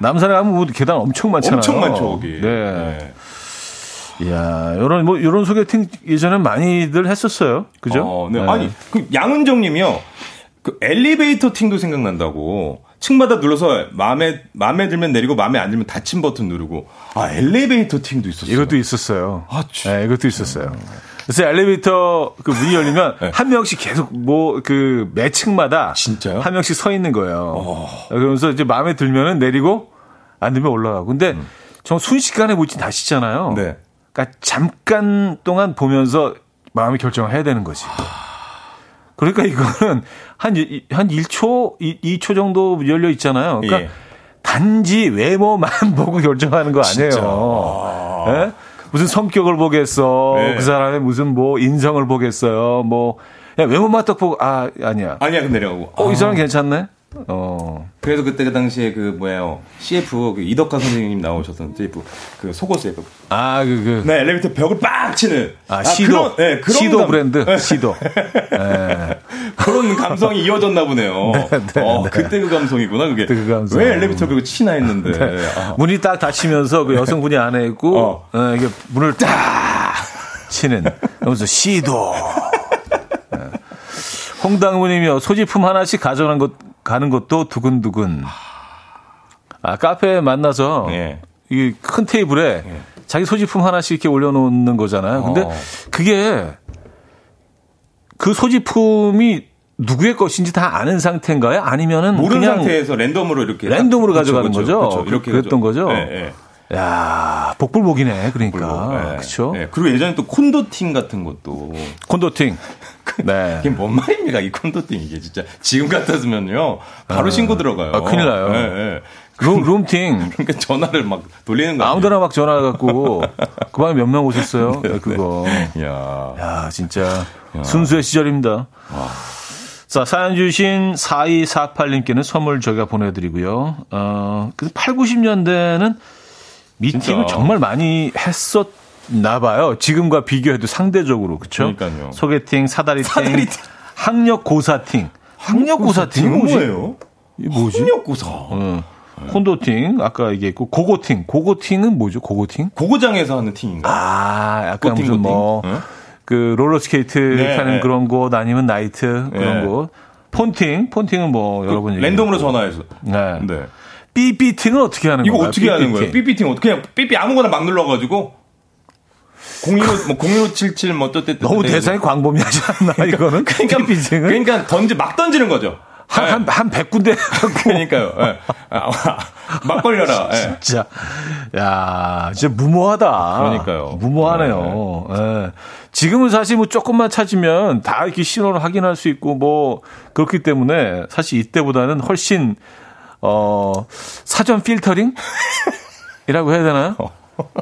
남산에 가면 뭐 계단 엄청 많잖아요. 엄청 많죠 거기. 네. 네. 이야, 요런, 뭐, 요런 소개팅 예전에 많이들 했었어요. 그죠? 어, 네. 아니 그 양은정 님이요. 그 엘리베이터 팅도 생각난다고. 층마다 눌러서 마음에 마음에 들면 내리고 마음에 안 들면 닫힌 버튼 누르고 아 엘리베이터 팅도 있었어요. 이것도 있었어요. 아, 참. 네, 이것도 있었어요. 그래서 엘리베이터 그 문이 열리면 네. 한 명씩 계속 뭐 그 매 층마다 진짜요? 한 명씩 서 있는 거예요. 그러면서 이제 마음에 들면은 내리고 안 들면 올라가고. 근데 정 순식간에 보진 다시잖아요. 음. 네. 그러니까 잠깐 동안 보면서 마음의 결정을 해야 되는 거지. 그러니까 이거는 한, 이- 한 1초, 2, 초 정도 열려 있잖아요. 그러니까 예. 단지 외모만 보고 결정하는 거 아니에요. 아. 예? 무슨 성격을 보겠어. 네. 그 사람의 무슨 뭐 인성을 보겠어요. 뭐, 그냥 외모만 딱 보고, 아, 아니야. 아니야 그 내려가고. 어, 아. 이 사람 괜찮네? 어. 그래서 그때 그 당시에 그 뭐예요 CF 그 이덕화 선생님 나오셨던 CF 그 속옷 CF. 아, 그, 그. 네 엘리베이터 벽을 빡 치는. 아, 시도. 그런, 네, 그런 시도 감- 브랜드. 네, 시도. 예. 그런 감성이 이어졌나 보네요. 네, 어, 네. 그때 그 감성이구나 그게. 그 감성. 왜 엘리베이터 벽을 치나 했는데. 아. 문이 딱 닫히면서 그 여성분이 안에 있고, 어. 어, 이게 문을 딱 치는. 그러면서 시도. 예. 홍당무님이요. 소지품 하나씩 가져가는 것, 가는 것도 두근두근. 아, 카페에 만나서 예. 이큰 테이블에 자기 소지품 하나씩 이렇게 올려놓는 거잖아요. 근데 어. 그게 그 소지품이 누구의 것인지 다 아는 상태인가요? 아니면은 모르는 상태에서 랜덤으로 이렇게 랜덤으로 딱- 가져가는 그쵸, 거죠? 그쵸, 이렇게 그랬던 거죠? 예, 예. 야, 복불복이네. 그러니까. 네. 그렇죠. 네. 그리고 예전에 또 콘도팅 같은 것도 콘도팅. 네. 이게 뭔 말입니까? 이 콘도팅 이게 진짜 지금 같았으면요. 바로 아. 신고 들어가요. 아, 큰일 나요. 네, 네. 룸, 룸팅. 그러니까 전화를 막 돌리는 거예요. 아무데나 막 전화 갖고 그 방에 몇 명 오셨어요? 네, 그거. 야. 야, 진짜 순수의 시절입니다. 자, 사연 주신 4248님께는 선물 저희가 보내드리고요. 어, 그 8, 90년대는 미팅을. 정말 많이 했었 나 봐요. 지금과 비교해도 상대적으로. 그쵸? 그러니까요. 소개팅, 사다리팅, 사다리팅. 학력 고사팅. 학력 고사팅이 뭐지? 뭐예요? 이게 뭐지? 학력고사. 어, 콘도팅, 아까 얘기했고, 고고팅. 고고팅은 뭐죠? 고고팅? 고고장에서 하는 팅인가? 아, 약간 고팅, 무슨 고팅. 뭐, 응? 그 롤러 스케이트 네, 타는 네. 그런 곳 아니면 나이트 그런 네. 곳. 폰팅, 폰팅은 뭐 여러 번 얘기했고. 랜덤으로 전화해서. 네. 네. 삐삐팅은 어떻게 하는 이거 건가요? 어떻게 하는 거예요? 삐삐팅. 삐삐팅 어떻게 그냥 삐삐 아무거나 막 눌러가지고 015, 뭐 01577, 뭐 어쨌든 너무 대상이 광범위하지 않나 이거는? 그러니까 삐삐팅은 그러니까 던지 막 던지는 거죠. 한, 네. 한, 한 100군데 갖고 그러니까요. 예. 아, 막 걸려라. 예. 진짜 야 진짜 무모하다. 그러니까요. 무모하네요. 예. 지금은 사실 뭐 조금만 찾으면 다 이렇게 신호를 확인할 수 있고 뭐 그렇기 때문에 사실 이때보다는 훨씬 어 사전 필터링 이라고 해야 되나요?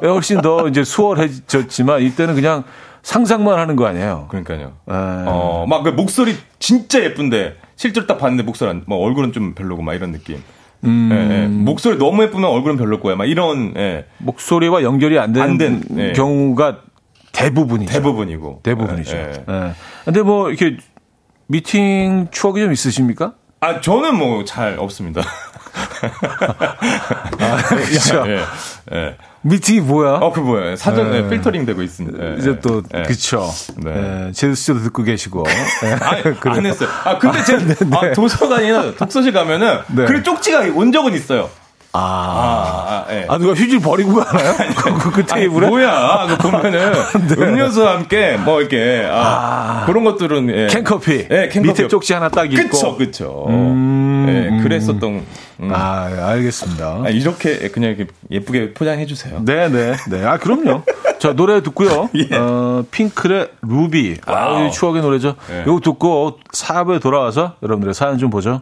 예, 훨씬 더 이제 수월해졌지만 이때는 그냥 상상만 하는 거 아니에요. 그러니까요. 예. 어, 막 그 목소리 진짜 예쁜데 실제로 딱 봤는데 목소리 안, 뭐 얼굴은 좀 별로고 막 이런 느낌. 음. 예, 예. 목소리 너무 예쁘면 얼굴은 별로일 거야. 막 이런 예. 목소리와 연결이 안 되는 안 된, 예. 경우가 대부분이죠. 대부분이고. 대부분이죠. 예, 예. 예. 근데 뭐 이렇게 미팅 추억이 좀 있으십니까? 아 저는 뭐 잘 없습니다. 그렇죠. 예, 예. 미팅이 뭐야? 어, 그 뭐예요? 사전 예. 에 필터링 되고 있습니다. 예, 이제 또 예. 그쵸. 네. 예, 제수 씨도 듣고 계시고. 예, 아니, 그래요. 안 했어요. 아, 근데 제가 아, 도서관이나 독서실 가면은 네. 글 쪽지가 온 적은 있어요. 아, 아, 아, 예. 아 누가 휴지를 버리고 가나요? 그, 그 아니, 테이블에? 뭐야? 그 보면은 음료수와 함께 뭐 이렇게 아, 그런 것들은 예. 캔커피. 예, 캔커피. 밑에 쪽지 하나 딱 있고. 그쵸, 그쵸. 음, 예, 음. 그랬었던. 음. 아, 아, 알겠습니다. 이렇게 그냥 이렇게 예쁘게 포장해 주세요. 네, 네, 네. 아, 그럼요. 자, 노래 듣고요. 예. 어, 핑클의 루비. 아, wow. 이 추억의 노래죠. 예. 이거 듣고 사부에 돌아와서 여러분들의 사연 좀 보죠.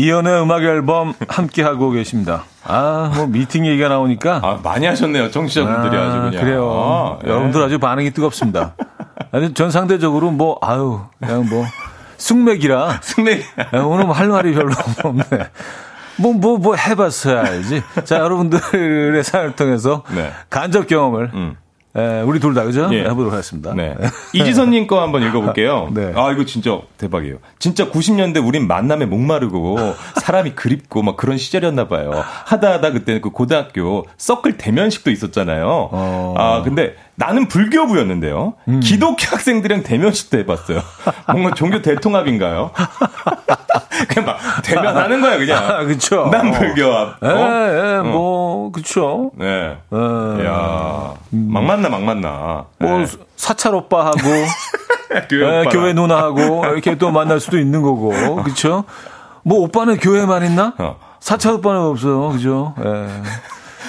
이연의 음악 앨범 함께 하고 계십니다. 아, 뭐 미팅 얘기가 나오니까 아, 많이 하셨네요. 청취자분들이 아, 주 그냥. 그래요. 아, 예. 여러분들 아주 반응이 뜨겁습니다. 아니, 전 상대적으로 뭐 아유 그냥 뭐 숙맥이라 승리. 야, 오늘 뭐 할 말이 별로 없네. 뭐, 뭐, 뭐 해봤어야 알지. 자, 여러분들의 사연을 통해서 네. 간접 경험을, 음. 에, 우리 둘 다, 그죠? 예. 해보도록 하겠습니다. 네. 이지선님 거 한번 읽어볼게요. 네. 아, 이거 진짜 대박이에요. 진짜 90년대 우린 만남에 목마르고 사람이 그립고 막 그런 시절이었나 봐요. 하다 하다 그때 그 고등학교 서클 대면식도 있었잖아요. 어. 아, 근데 나는 불교부였는데요. 음. 기독교 학생들이랑 대면식도 해봤어요. 뭔가 종교 대통합인가요? 그냥 막 대면하는 거야, 그냥. 아, 그쵸. 난 불교와. 예, 어? 예, 뭐, 그쵸. 네. 예. 야, 막 만나, 막 만나. 뭐, 네. 사찰 오빠하고, 교회, 예, 오빠랑. 교회 누나하고, 이렇게 또 만날 수도 있는 거고, 그쵸? 뭐, 오빠는 교회만 있나? 어. 사찰 오빠는 없어요, 그죠? 예.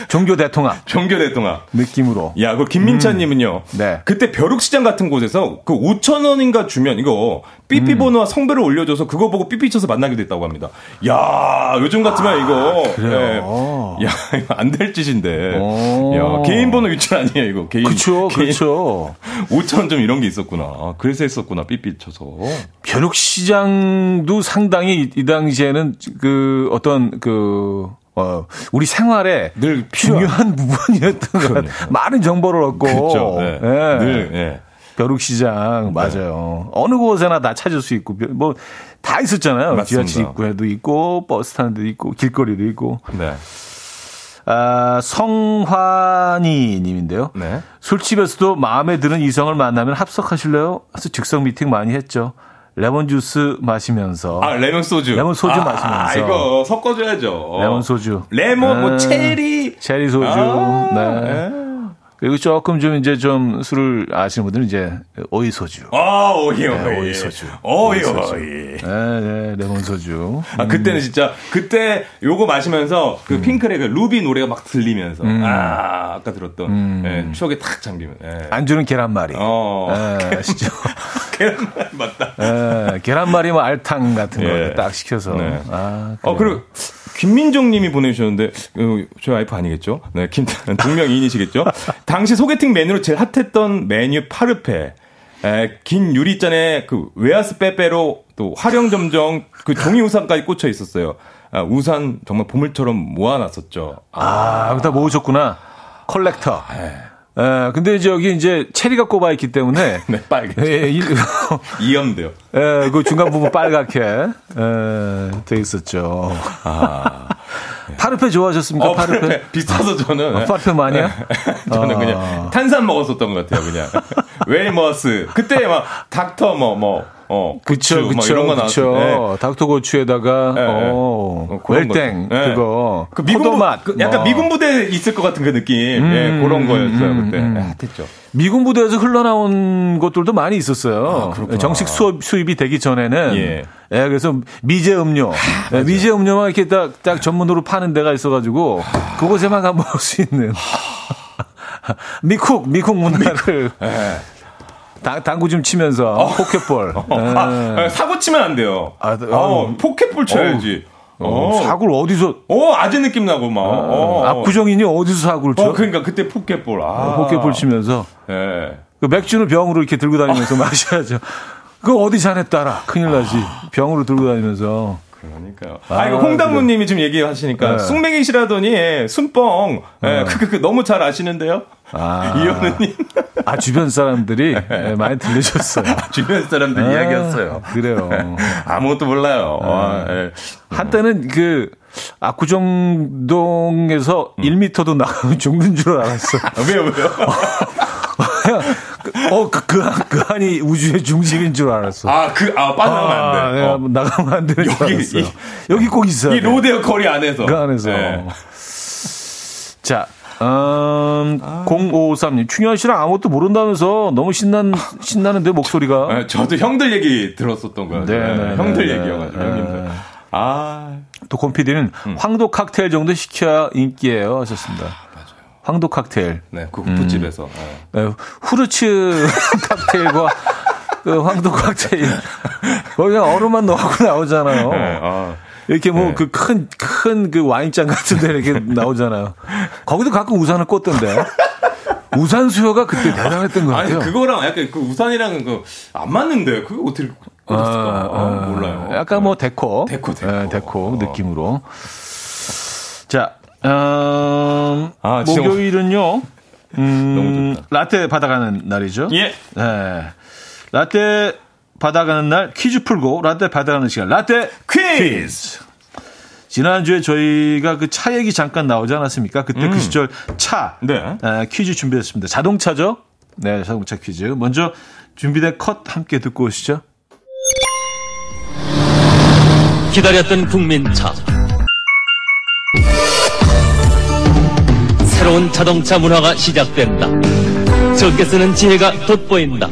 종교 대통합 종교 대통합. 느낌으로. 야, 그 김민찬님은요. 네. 그때 벼룩시장 같은 곳에서 그 5천 원인가 주면 이거 삐삐 번호와 성별을 올려줘서 그거 보고 삐삐 쳐서 만나기도 했다고 합니다. 야, 요즘 같으면 이거 아, 그래요? 예. 야, 이거 안 될 짓인데. 오. 야, 개인 번호 유출 아니에요 이거 개인. 개인 그쵸. 5천 원 좀 이런 게 있었구나. 그래서 했었구나 삐삐 쳐서. 벼룩시장도 상당히 이, 이 당시에는 그 어떤 그 어, 우리 생활에 늘 필요한- 중요한 부분이었던 것 같아요. 많은 정보를 얻고. 그렇죠. 네. 예. 늘 예. 벼룩시장 맞아요. 어느 곳에나 다 찾을 수 있고 뭐 다 있었잖아요. 맞습니다. 지하철 입구에도 있고 버스 타는 데도 있고 길거리도 있고. 네. 아, 성환이 님인데요. 네. 술집에서도 마음에 드는 이성을 만나면 합석하실래요? 그래서 즉석 미팅 많이 했죠. 레몬 주스 마시면서. 아, 레몬 소주. 레몬 소주 아, 마시면서. 아, 이거 섞어줘야죠. 레몬 소주. 레몬, 뭐, 네. 체리. 체리 소주. 아, 네. 네. 그리고 조금 좀 이제 좀 술을 아시는 분들은 이제 오이 소주. 아, 오이, 오이. 네, 오이 소주. 오이, 오이 소주. 오이. 네, 네, 레몬 소주. 아, 그때는 진짜, 그때 요거 마시면서 그 핑클의 그 루비 노래가 막 들리면서, 아, 아까 들었던, 예, 추억에 탁 잠기면, 예. 안주는 계란말이. 어. 예, 아시죠? 계란말 맞다. 예, 계란말이 뭐 알탕 같은 거 예. 딱 시켜서. 네. 아, 어, 그리고, 김민정 님이 보내주셨는데, 어, 저희 와이프 아니겠죠? 네, 김, 동명이인이시겠죠? 당시 소개팅 메뉴로 제일 핫했던 메뉴 파르페. 에, 긴 유리잔에 그 웨하스 빼빼로 또 화룡점정 그 종이 우산까지 꽂혀 있었어요. 아, 우산 정말 보물처럼 모아놨었죠. 아, 다 모으셨구나. 컬렉터. 예, 근데 이제 여기 이제 체리가 꼽아 있기 때문에. 네, 빨개. 예, 이, 이염돼요. 예, 그 중간 부분 빨갛게, 예, 돼 있었죠. 아. 파르페 좋아하셨습니까? 어, 파르페? 파르페. 비싸서 저는. 아, 파르페 마니아? 저는 아. 그냥 탄산 먹었었던 것 같아요, 그냥. 웰머스. 그때 막 닥터 뭐, 뭐, 어. 그쵸, 고추 뭐 그쵸, 이런 거 그쵸. 나왔어요. 닥터 고추에다가, 네. 어, 어, 그런 웰땡. 네. 그거. 그 미군 포도맛. 그 약간 뭐. 미군 부대에 있을 것 같은 그 느낌. 예, 그런 거였어요, 그때. 예, 핫했죠. 미군 부대에서 흘러나온 것들도 많이 있었어요. 아. 정식 수업, 수입이 되기 전에는. 예. 예, 그래서 미제 음료. 예, 미제 음료만 이렇게 딱, 딱 전문으로 파는 데가 있어가지고, 그곳에만 가면 먹을 수 있는. 미쿡, 미쿡 문화를. 예. 당, 당구 좀 치면서, 포켓볼. 어, 예. 아, 아, 사고 치면 안 돼요. 아, 어, 아유. 포켓볼 쳐야지. 어, 어, 사고를 어디서, 어, 아재 느낌 나고 막. 어, 압구정이니 어디서 사고를 쳐? 어, 그러니까 그때 포켓볼. 아. 포켓볼 치면서. 예. 그 맥주는 병으로 이렇게 들고 다니면서 마셔야죠. 그거 어디 잔에 따라 큰일 나지. 병으로 들고 다니면서. 그러니까요. 아, 아, 이거 홍당무님이 지금 얘기하시니까 네. 숭맹이시라더니 예, 순뻥. 예, 그, 그, 그, 너무 잘 아시는데요. 아. 이현우님 아 주변 사람들이 네, 많이 들리셨어요. 주변 사람들 아, 이야기였어요. 그래요. 아무것도 몰라요. 아, 예. 한때는 그 압구정동에서 1미터도 나가면 죽는 줄 알았어. 아, 왜요, 왜요? 어, 그, 그, 안- 그 안이 우주의 중심인 줄 알았어. 아, 그, 아, 빠져나가면 안 돼. 내가 어. 나가면 안 되는 줄 여기. 이- 여기 꼭 있어야 이 돼. 로데오 거리 안에서. 그 안에서. 예. 자, 음, 아. 0553님. 충현 씨랑 아무것도 모른다면서 너무 신난, 신나는데, 목소리가. 예, 저도 형들 얘기 들었었던 거예요. 네, 예, 네, 형들 네, 얘기여가지고, 네. 형님들. 아, 또 곰피디는 음. 황도 칵테일 정도 시켜야 인기예요 하셨습니다. 황도 칵테일. 네, 그 후프집에서. 예. 네, 후르츠 칵테일과 그 황도 칵테일. 거기 얼음만 넣고 나오잖아요. 예, 아. 이렇게 뭐 네. 그큰 큰 그 와인잔 같은 데 이렇게 나오잖아요. 거기도 가끔 우산을 꽂던데. 우산 수요가 그때 대단했던 것 아니, 같아요. 그거랑 약간 그 우산이랑은 그, 안 맞는데, 그거 어떻게 꽂았을까? 아, 몰라요. 약간 뭐 데코. 데코, 데코. 네, 데코 어. 느낌으로. 자, 음, 아, 목요일은요. 음. 라떼 받아가는 날이죠. 예. 네. 라떼 받아가는 날 퀴즈 풀고 라떼 받아가는 시간. 라떼 퀴즈! 지난주에 저희가 그 차 얘기 잠깐 나오지 않았습니까? 그때 그 시절 차 네. 에, 퀴즈 준비했습니다. 자동차죠? 네, 자동차 퀴즈. 먼저 준비된 컷 함께 듣고 오시죠. 기다렸던 국민차. 새로운 자동차 문화가 시작된다. 적게 쓰는 지혜가 돋보인다.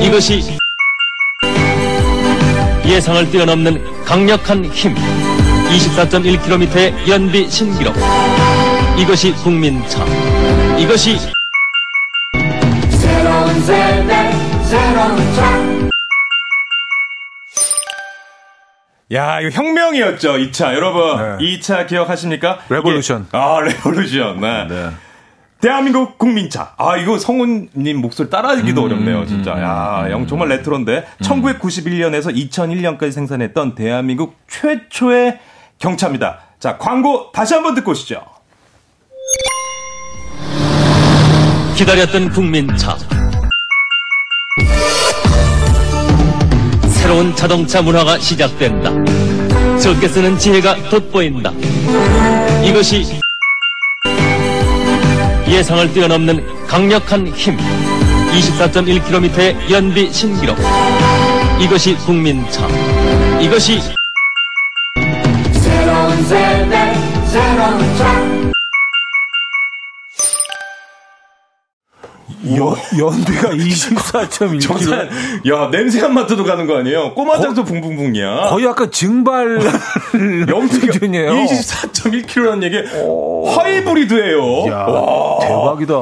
이것이 예상을 뛰어넘는 강력한 힘. 24.1km의 연비 신기록. 이것이 국민차. 이것이 야, 이거 혁명이었죠, 이 차. 여러분, 네. 이 차 기억하십니까? Revolution. 이게- 아, revolution. 네. 대한민국 국민차. 아, 이거 성우님 목소리 따라하기도 음, 어렵네요, 진짜. 야, 영 정말 레트로인데. 1991년에서 2001년까지 생산했던 대한민국 최초의 경차입니다. 자, 광고 다시 한번 듣고 오시죠. 기다렸던 국민차. 새로운 자동차 문화가 시작된다. 적게 쓰는 지혜가 돋보인다. 이것이 예상을 뛰어넘는 강력한 힘. 24.1km의 연비 신기록. 이것이 국민차. 이것이 연, 연비가 24.1km. 정말 야 냄새 안 맡아도 가는 거 아니에요? 꼬마장도 붕붕붕이야. 거의 약간 증발 연비가 수준이에요. 24.1km라는 얘기 하이브리드예요. 야, 와, 대박이다.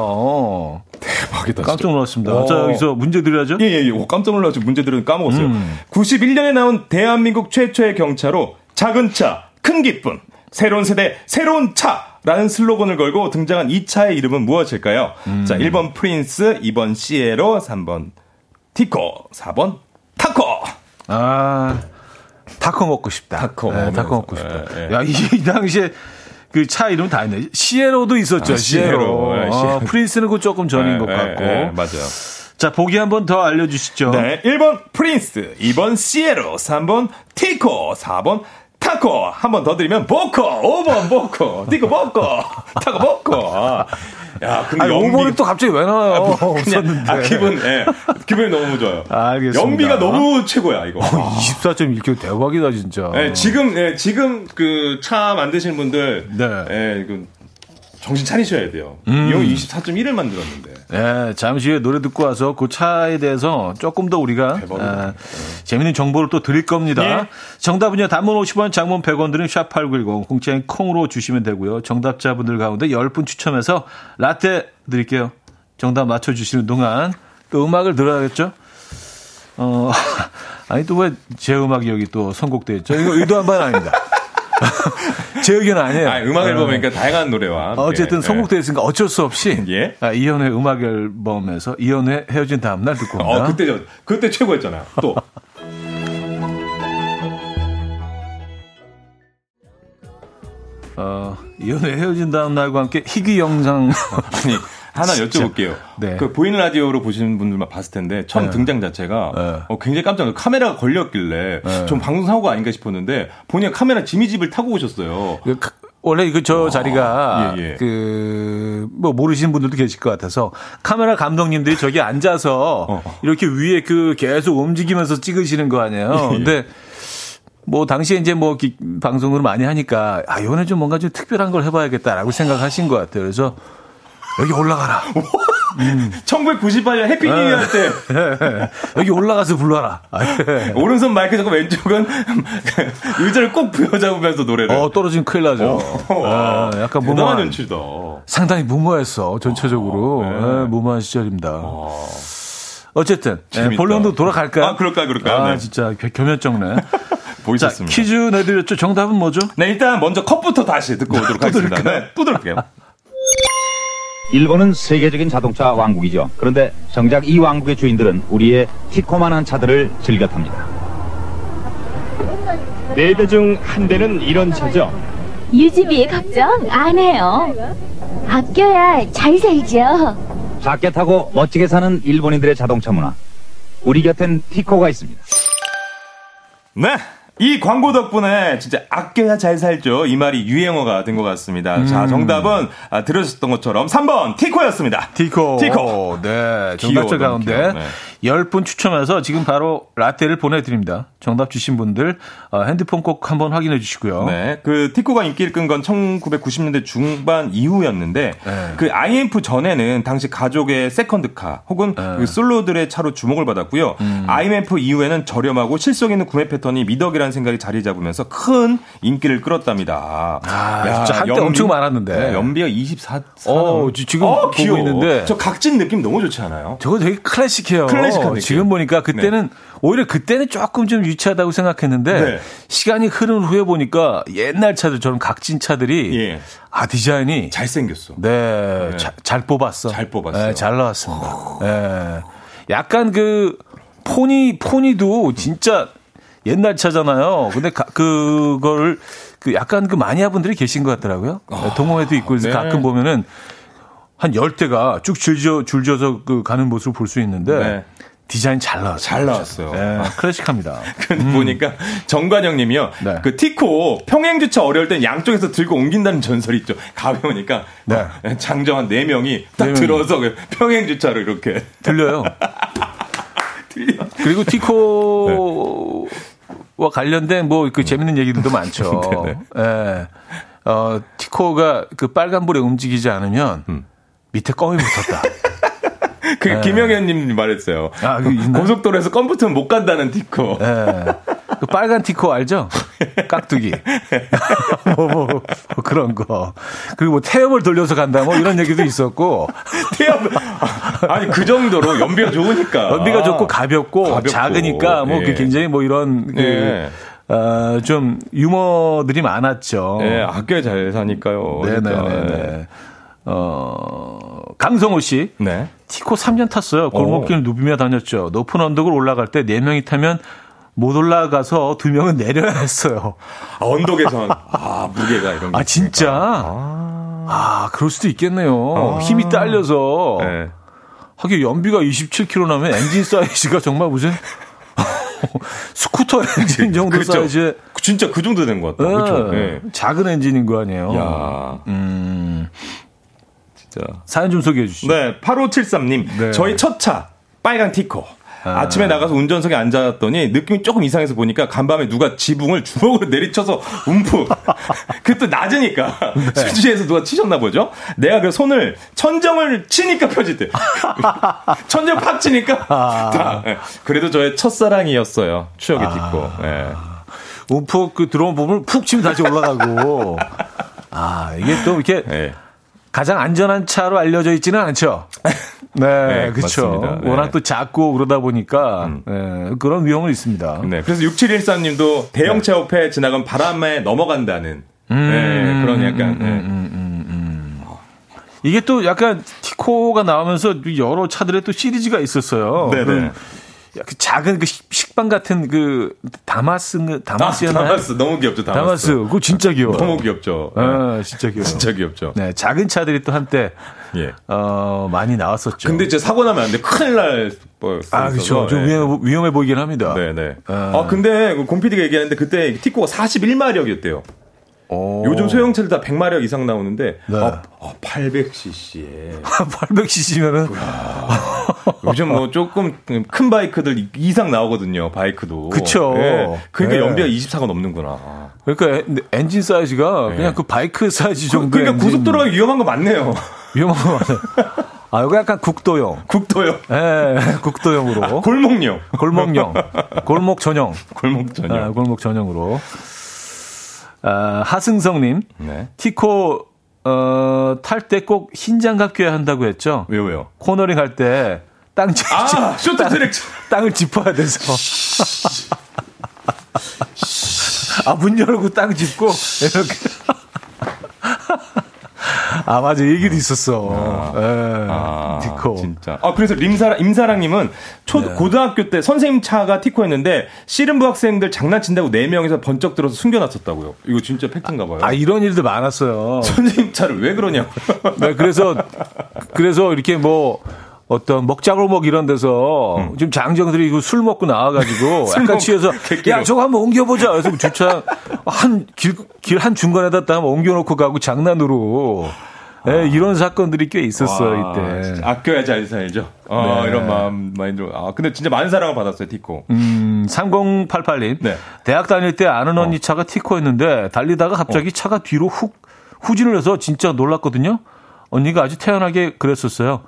대박이다. 깜짝 놀랐습니다. 와. 자, 여기서 문제 드려야죠. 예, 예, 예. 오, 깜짝 놀라서 문제들은 까먹었어요. 음. 91년에 나온 대한민국 최초의 경차로 작은 차, 큰 기쁨, 새로운 세대, 새로운 차! 라는 슬로건을 걸고 등장한 이 차의 이름은 무엇일까요? 음. 자, 1번 프린스, 2번 시에로, 3번 티코, 4번 타코! 아, 타코 먹고 싶다. 타코 네. 타코 먹고 싶다. 예, 예. 야, 이, 이 당시에 그 차 이름 다 있네. 시에로도 있었죠. 아, 시에로. 시에로. 예, 아, 시에로. 프린스는 그 조금 전인 것 예, 같고. 맞아요. 자, 보기 한 번 더 알려주시죠. 네, 1번 프린스, 2번 시에로, 3번 티코, 4번 타코. 한 번 더 드리면 보코, 5번 보코, 티코 보코, 타코 보코. 야, 근데 아니, 연비- 5번이 또 갑자기 왜 나와요? 그냥, 없었는데. 아, 기분, 예. 기분이 너무 좋아요. 알겠습니다. 연비가 너무 최고야, 이거. 24.1km 대박이다, 진짜. 예, 지금, 예, 지금 그 차 만드시는 분들. 네. 예, 그 정신 차리셔야 돼요. 음. 이 형이 24.1을 만들었는데. 네, 잠시 후에 노래 듣고 와서 그 차에 대해서 조금 더 우리가 대박이다. 아, 재밌는 정보를 또 드릴 겁니다. 예. 정답은요, 단문 50원, 장문 100원 드는 샵8910, 공짜인 콩으로 주시면 되고요. 정답자분들 가운데 10분 추첨해서 라떼 드릴게요. 정답 맞춰 주시는 동안 또 음악을 들어야겠죠? 어, 아니 또 왜 제 음악이 여기 또 선곡돼 있죠? 이거 의도한 바는 아닙니다. 제 의견 아니에요. 아, 음악 어. 앨범이니까 다양한 노래와. 어쨌든 예. 선곡되어 있으니까 어쩔 수 없이 예. 아, 이현의 음악 앨범에서 이현의 헤어진 다음날 듣고 옵니다. 어, 그때 저, 그때 최고였잖아요. 또. 어, 이현의 헤어진 다음 날과 함께 희귀 영상 아니, 하나 진짜. 여쭤볼게요. 네. 그 보이는 라디오로 보시는 분들만 봤을 텐데 처음 네. 등장 자체가 네. 어, 굉장히 깜짝 놀랐어요. 카메라가 걸렸길래 네. 좀 방송 사고가 아닌가 싶었는데 본인이 카메라 지미집을 타고 오셨어요. 그 카- 원래 이거 저 자리가 예, 예. 그뭐 모르시는 분들도 계실 것 같아서 카메라 감독님들이 저기 앉아서 어. 이렇게 위에 그 계속 움직이면서 찍으시는 거 아니에요. 예, 예. 근데 뭐 당시에 이제 뭐 기- 방송을 많이 하니까 아 이번에 좀 뭔가 좀 특별한 걸 해봐야겠다라고 생각하신 것 같아요. 그래서 여기 올라가라. 1998년 Happy New Year 때 여기 올라가서 불러라. 아, 예. 오른손 마이크 잡고 왼쪽은 의자를 꼭 부여잡으면서 노래를. 어, 떨어지면 큰일 나죠. 와, 아, 약간 무모한, 연출이다. 상당히 무모했어, 전체적으로. 네. 예, 무모한 시절입니다. 어쨌든, 예, 재밌다. 본론도 돌아갈까요? 아, 그럴까요, 그럴까요? 아, 네. 진짜 겨- 겸연쩍네. 자, 보이셨습니다. 퀴즈 내드렸죠. 정답은 뭐죠? 네, 일단 먼저 컵부터 다시 듣고 오도록 하겠습니다. 네, 또 들을게요. 일본은 세계적인 자동차 왕국이죠. 그런데 정작 이 왕국의 주인들은 우리의 티코만한 차들을 즐겨 탑니다. 네 대 중 한 대는 이런 차죠. 유지비 걱정 안 해요. 아껴야 잘 살죠. 작게 타고 멋지게 사는 일본인들의 자동차 문화. 우리 곁엔 티코가 있습니다. 네. 이 광고 덕분에 진짜 아껴야 잘 살죠. 이 말이 유행어가 된 것 같습니다. 자, 정답은 아, 들으셨던 것처럼 3번 티코였습니다. 티코. 티코. 네. 정답자 가운데. 네. 10분 추첨해서 지금 바로 라떼를 보내드립니다. 정답 주신 분들 어, 핸드폰 꼭 한번 확인해 주시고요. 네. 그 티코가 인기를 끈 건 1990년대 중반 이후였는데 네. 그 IMF 전에는 당시 가족의 second car 혹은 네. 그 솔로들의 차로 주목을 받았고요. 음. IMF 이후에는 저렴하고 실속 있는 구매 패턴이 미덕이라는 생각이 자리 잡으면서 큰 인기를 끌었답니다. 아, 진짜 한때 엄청 많았는데. 네, 연비가 24. 어, 지- 지금 어, 보고 귀여워. 있는데. 저 각진 느낌 너무 좋지 않아요? 저거 되게 클래식해요. 클래식한 느낌. 지금 보니까 그때는 오히려 그때는 조금 좀 유치하다고 생각했는데 네. 시간이 흐른 후에 보니까 옛날 차들처럼 각진 차들이 예. 아 디자인이 잘 생겼어. 네, 네. 자- 잘 뽑았어. 잘 뽑았어요. 네, 잘 나왔습니다. 네. 약간 그 포니 포니도 진짜 옛날 차잖아요. 근데 가- 그거를 그 약간 그 마니아분들이 계신 것 같더라고요. 네, 동호회도 있고 그래서 네. 가끔 보면은 한 열대가 쭉 줄져 줄져서 그 가는 모습을 볼 수 있는데 네. 디자인 잘 나왔어요. 잘 나왔어요. 네, 클래식합니다. 근데 보니까 정관영 님이요. 네. 그 티코 평행주차 어려울 땐 양쪽에서 들고 옮긴다는 전설이 있죠. 가벼우니까 네. 어, 장정한 네명이딱 네 명이. 들어서 그 평행주차로 이렇게 들려요. 들려. 그리고 티코 와 관련된 뭐 그 재밌는 얘기들도 많죠. 네네. 예. 어, 티코가 그 빨간불에 움직이지 않으면 음. 밑에 껌이 붙었다. 그 김영현 님 말했어요. 네. 아, 그거 있나요? 고속도로에서 껌 붙으면 못 간다는 티코. 예. 그 빨간 티코 알죠? 깍두기. 뭐, 뭐, 뭐 그런 거. 그리고 뭐 태엽을 돌려서 간다 뭐 이런 얘기도 있었고. 태엽. 아니 그 정도로 연비가 좋으니까. 연비가 좋고 가볍고, 가볍고. 작으니까 뭐그 예. 굉장히 뭐 이런 그, 예. 어, 좀 유머들이 많았죠. 네, 아껴 잘 사니까요. 네네네. 어, 강성호 씨. 네. 티코 3년 탔어요. 골목길 누비며 다녔죠. 높은 언덕을 올라갈 때 4명이 타면 못 올라가서 2명은 내려야 했어요. 아, 언덕에선 아 무게가 이런 게. 아, 진짜? 아, 그럴 수도 있겠네요. 힘이 딸려서. 네. 하긴 연비가 27km 나면 엔진 사이즈가 정말 무슨 스쿠터 엔진 정도 그렇죠. 사이즈의 진짜 그 정도 된 것 같다. 그렇죠. 예, 작은 엔진인 거 아니에요. 야, 음, 진짜. 사연 좀 소개해 주시죠. 네, 8573님. 네. 저희 첫 차, 빨간 티코. 아침에 나가서 운전석에 앉았더니 느낌이 조금 이상해서 보니까 간밤에 누가 지붕을 주먹으로 내리쳐서 움푹. 그 또 낮으니까 네. 수지에서 누가 치셨나 보죠. 내가 그 손을 천정을 치니까 펴지대. 천정 팍 치니까 아. 다. 예. 그래도 저의 첫사랑이었어요. 추억의 티코. 예. 움푹 그 들어온 부분을 푹 치면 다시 올라가고. 아, 이게 또 이렇게 예. 가장 안전한 차로 알려져 있지는 않죠. 네, 네, 그렇죠. 네. 워낙 또 작고 그러다 보니까 예, 그런 위험은 있습니다. 네. 그래서 6713님도 대형차 옆에 지나간 바람에 넘어간다는 네, 그런 약간 네. 이게 또 약간 티코가 나오면서 여러 차들의 또 시리즈가 있었어요. 네 네. 약간 작은 그 식- 식빵 같은 그 다마스 아, 다마스였나요? 다마스 너무 귀엽죠. 다마스. 다마스. 그거 진짜 귀여워. 너무 귀엽죠. 네. 아, 진짜 귀여워. 진짜 귀엽죠. 네, 작은 차들이 또 한때 예. 어, 많이 나왔었죠. 근데 이제 사고 나면 안 돼. 큰일 날 뻔했어요. 아, 그렇죠. 좀 네. 위험해, 위험해 보이긴 합니다. 네 네. 아. 아, 근데 공 PD가 얘기하는데 그때 티코가 41마력이었대요. 오. 요즘 소형차들 다 100마력 이상 나오는데 네. 아, 800cc에 800cc면은 요즘 뭐 조금 큰 바이크들 이상 나오거든요. 바이크도. 그쵸. 그러니까 네. 연비가 24가 넘는구나. 그러니까 엔- 엔진 사이즈가 그냥 그 바이크 사이즈 정도 그러니까 고속도로가 위험한 거 맞네요. 위험한 거 맞아요. 아, 이거 약간 국도용. 국도요. 예, 국도용으로. 골목용. 골목용. 골목 전용. 골목 전용. 아, 골목 전용으로. 아, 하승성님. 네. 티코, 어, 탈 때 꼭 흰 장갑 껴야 한다고 했죠? 왜요, 왜요? 코너링 할 때 땅, 짚- 아, 쇼트 트랙. 땅을 짚어야 돼서. 아, 문 열고 땅 짚고, 이렇게. 아, 맞아. 얘기도 있었어. 예. 아, 티코. 진짜. 아, 그래서 림사랑, 임사랑님은 초, 네. 고등학교 때 선생님 차가 티코였는데 씨름부 학생들 장난친다고 4명이서 번쩍 들어서 숨겨놨었다고요. 이거 진짜 팩트인가 봐요. 아, 이런 일도 많았어요. 선생님 차를 왜 그러냐고. 네, 그래서, 그래서 이렇게 뭐, 어떤 먹자골목 이런 데서 좀 장정들이 이거 술 먹고 나와가지고 술 약간 먹- 취해서. 야 저거 한번 옮겨보자 그래서 주차 한 길 길 한 중간에다 딱 한번 옮겨놓고 가고 장난으로 예, 이런 사건들이 꽤 있었어요 와, 이때 아껴야 잘 살죠. 어, 네. 이런 마음 마인드로. 아, 근데 진짜 많은 사랑을 받았어요, 티코. 음, 3088님 네. 대학 다닐 때 아는 언니 차가 티코였는데 달리다가 갑자기 차가 뒤로 훅 후진을 해서 진짜 놀랐거든요 언니가 아주 태연하게 그랬었어요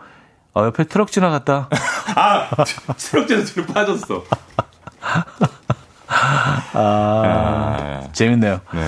어, 옆에 트럭 지나갔다 아, 트럭에서 뒤로 빠졌어. 아, 재밌네요 네.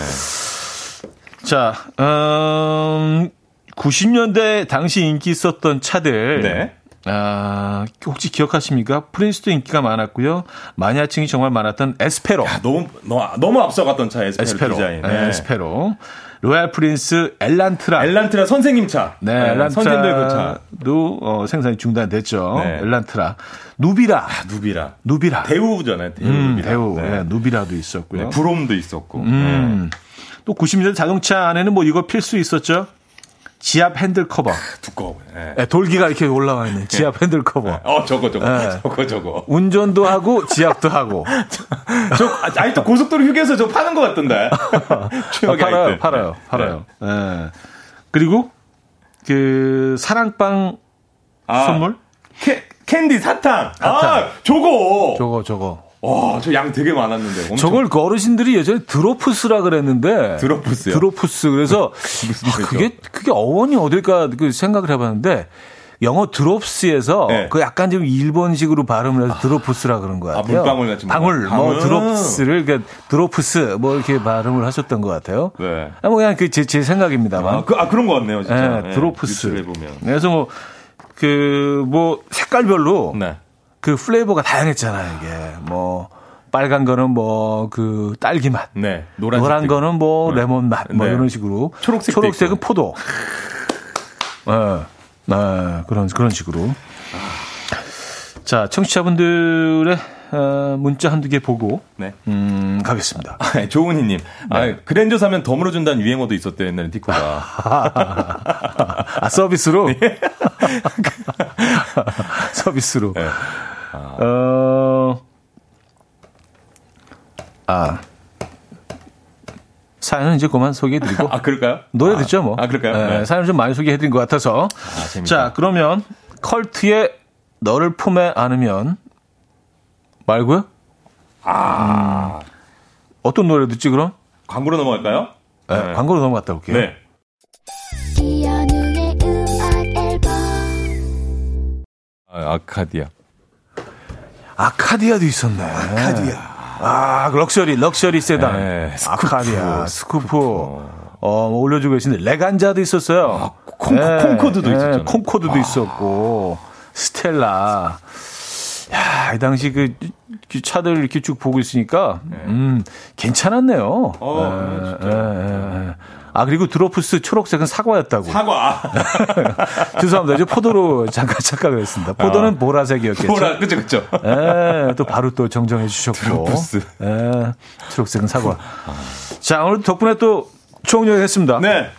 자, 음, 90년대 당시 인기 있었던 차들. 네. 아, 혹시 기억하십니까? 프린스도 인기가 많았고요. 마니아층이 정말 많았던 에스페로. 너무, 너무, 너무 앞서갔던 차, 에스페로, 에스페로. 디자인. 네, 네. 에스페로. 로얄 프린스 엘란트라. 엘란트라 선생님 차. 네, 선생님들 그 차. 엘란트라도 어, 생산이 중단됐죠. 네. 엘란트라. 누비라. 아, 누비라. 누비라. 대우잖아요, 대우. 음, 누비라. 대우. 네. 네, 누비라도 있었고요. 네, 브로엄도 있었고. 음. 또 90년대 자동차 안에는 뭐 이거 필수 있었죠. 지압 핸들 커버. 두꺼워. 예. 예, 돌기가 이렇게 올라와 있는 지압 핸들 커버. 어, 저거, 저거. 예. 저거, 저거. 운전도 하고 지압도 하고. 저, 아, 아니, 또 고속도로 휴게소 저 파는 것 같던데. 아, 팔아요, 아이템. 팔아요, 네. 팔아요. 예. 그리고 그 사랑방 아, 선물? 캐, 캔디 사탕. 아, 사탕. 저거. 저거 저거. 와, 저 양 되게 많았는데. 엄청 저걸 그 어르신들이 예전에 드로프스라 그랬는데 드로프스요? 드로프스 그래서 아? 그게 그게 어원이 어딜까 그 생각을 해봤는데 영어 드롭스에서 네. 그 약간 좀 일본식으로 발음을 해서 드로프스라 그런 것 아, 같아요. 물방울 뭔가. 방울, 뭐 방울. 드롭스를 그러니까 드로프스 뭐 이렇게 발음을 하셨던 것 같아요. 네. 아, 뭐 그냥 그제제 생각입니다만. 아, 그, 아, 그런 거 같네요, 진짜. 예, 예, 드로프스. 보면. 그래서 뭐, 그, 뭐, 색깔별로 네. 그 플레이버가 다양했잖아요, 이게. 뭐, 빨간 거는 뭐, 그, 딸기 맛. 네. 노란 거는 뭐, 네. 레몬 맛. 뭐, 네. 이런 식으로. 초록색도 초록색은 있고. 포도. 네. 네. 그런, 그런 식으로. 자, 청취자분들의 어, 문자 한두 개 보고, 네. 음, 가겠습니다. 아, 조은희님. 아, 그랜저 사면 덤으로 준다는 유행어도 있었대, 옛날에 티코가. 아, 서비스로? 예. 서비스로. 네. 어, 아. 사연은 이제 그만 소개해드리고. 아, 그럴까요? 노래 아, 듣죠, 뭐. 아, 그럴까요? 네, 네. 사연을 좀 많이 소개해드린 것 같아서. 재밌다. 자, 그러면 컬트의 너를 품에 안으면 말고요? 아, 어떤 노래 듣지, 그럼? 광고로 넘어갈까요? 네, 광고로 넘어갔다 올게요. 네. 아, 아카디아. 아카디아도 있었네. 아카디아. 아, luxury, luxury 세단. 네, 스쿠프. 아카디아, 스쿠프. 어, 뭐 올려주고 계신데, 레간자도 있었어요. 콩- 콩코드도 네, 있었잖아요. 콩코드도 있었고, 스텔라. 야, 이 당시 그, 그 차들 이렇게 쭉 보고 있으니까, 음, 괜찮았네요. 어, 예, 진짜. 아, 그리고 드로프스 초록색은 사과였다고. 사과. 죄송합니다. 이제 포도로 잠깐 착각을 했습니다. 포도는 보라색이었겠죠. 뭐라, 그죠, 그죠. 예, 또 바로 또 정정해 주셨고. 드로프스. 예, 초록색은 사과. 자, 오늘 덕분에 또 추억 여행 했습니다. 네.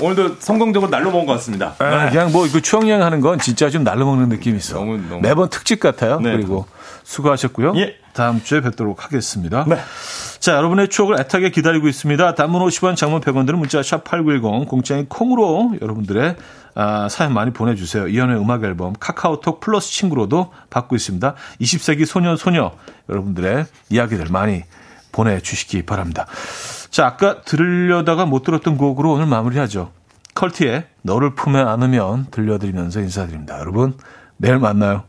오늘도 성공적으로 날로 먹은 것 같습니다. 예, 그냥 뭐 이거 추억 여행 하는 건 진짜 좀 날로 먹는 느낌이 있어. 너무, 너무. 매번 특집 같아요. 네. 그리고 수고하셨고요. 예. 다음 주에 뵙도록 하겠습니다. 네. 자, 여러분의 추억을 애타게 기다리고 있습니다. 단문 50원, 장문 100원 들은 문자 샵 8910 공짜인 콩으로 여러분들의 아, 사연 많이 보내주세요. 이연의 음악 앨범 카카오톡 플러스 친구로도 받고 있습니다. 20세기 소년 소녀 여러분들의 이야기들 많이 보내주시기 바랍니다. 자, 아까 들으려다가 못 들었던 곡으로 오늘 마무리하죠. 컬티의 너를 품에 안으면 들려드리면서 인사드립니다. 여러분, 내일 만나요.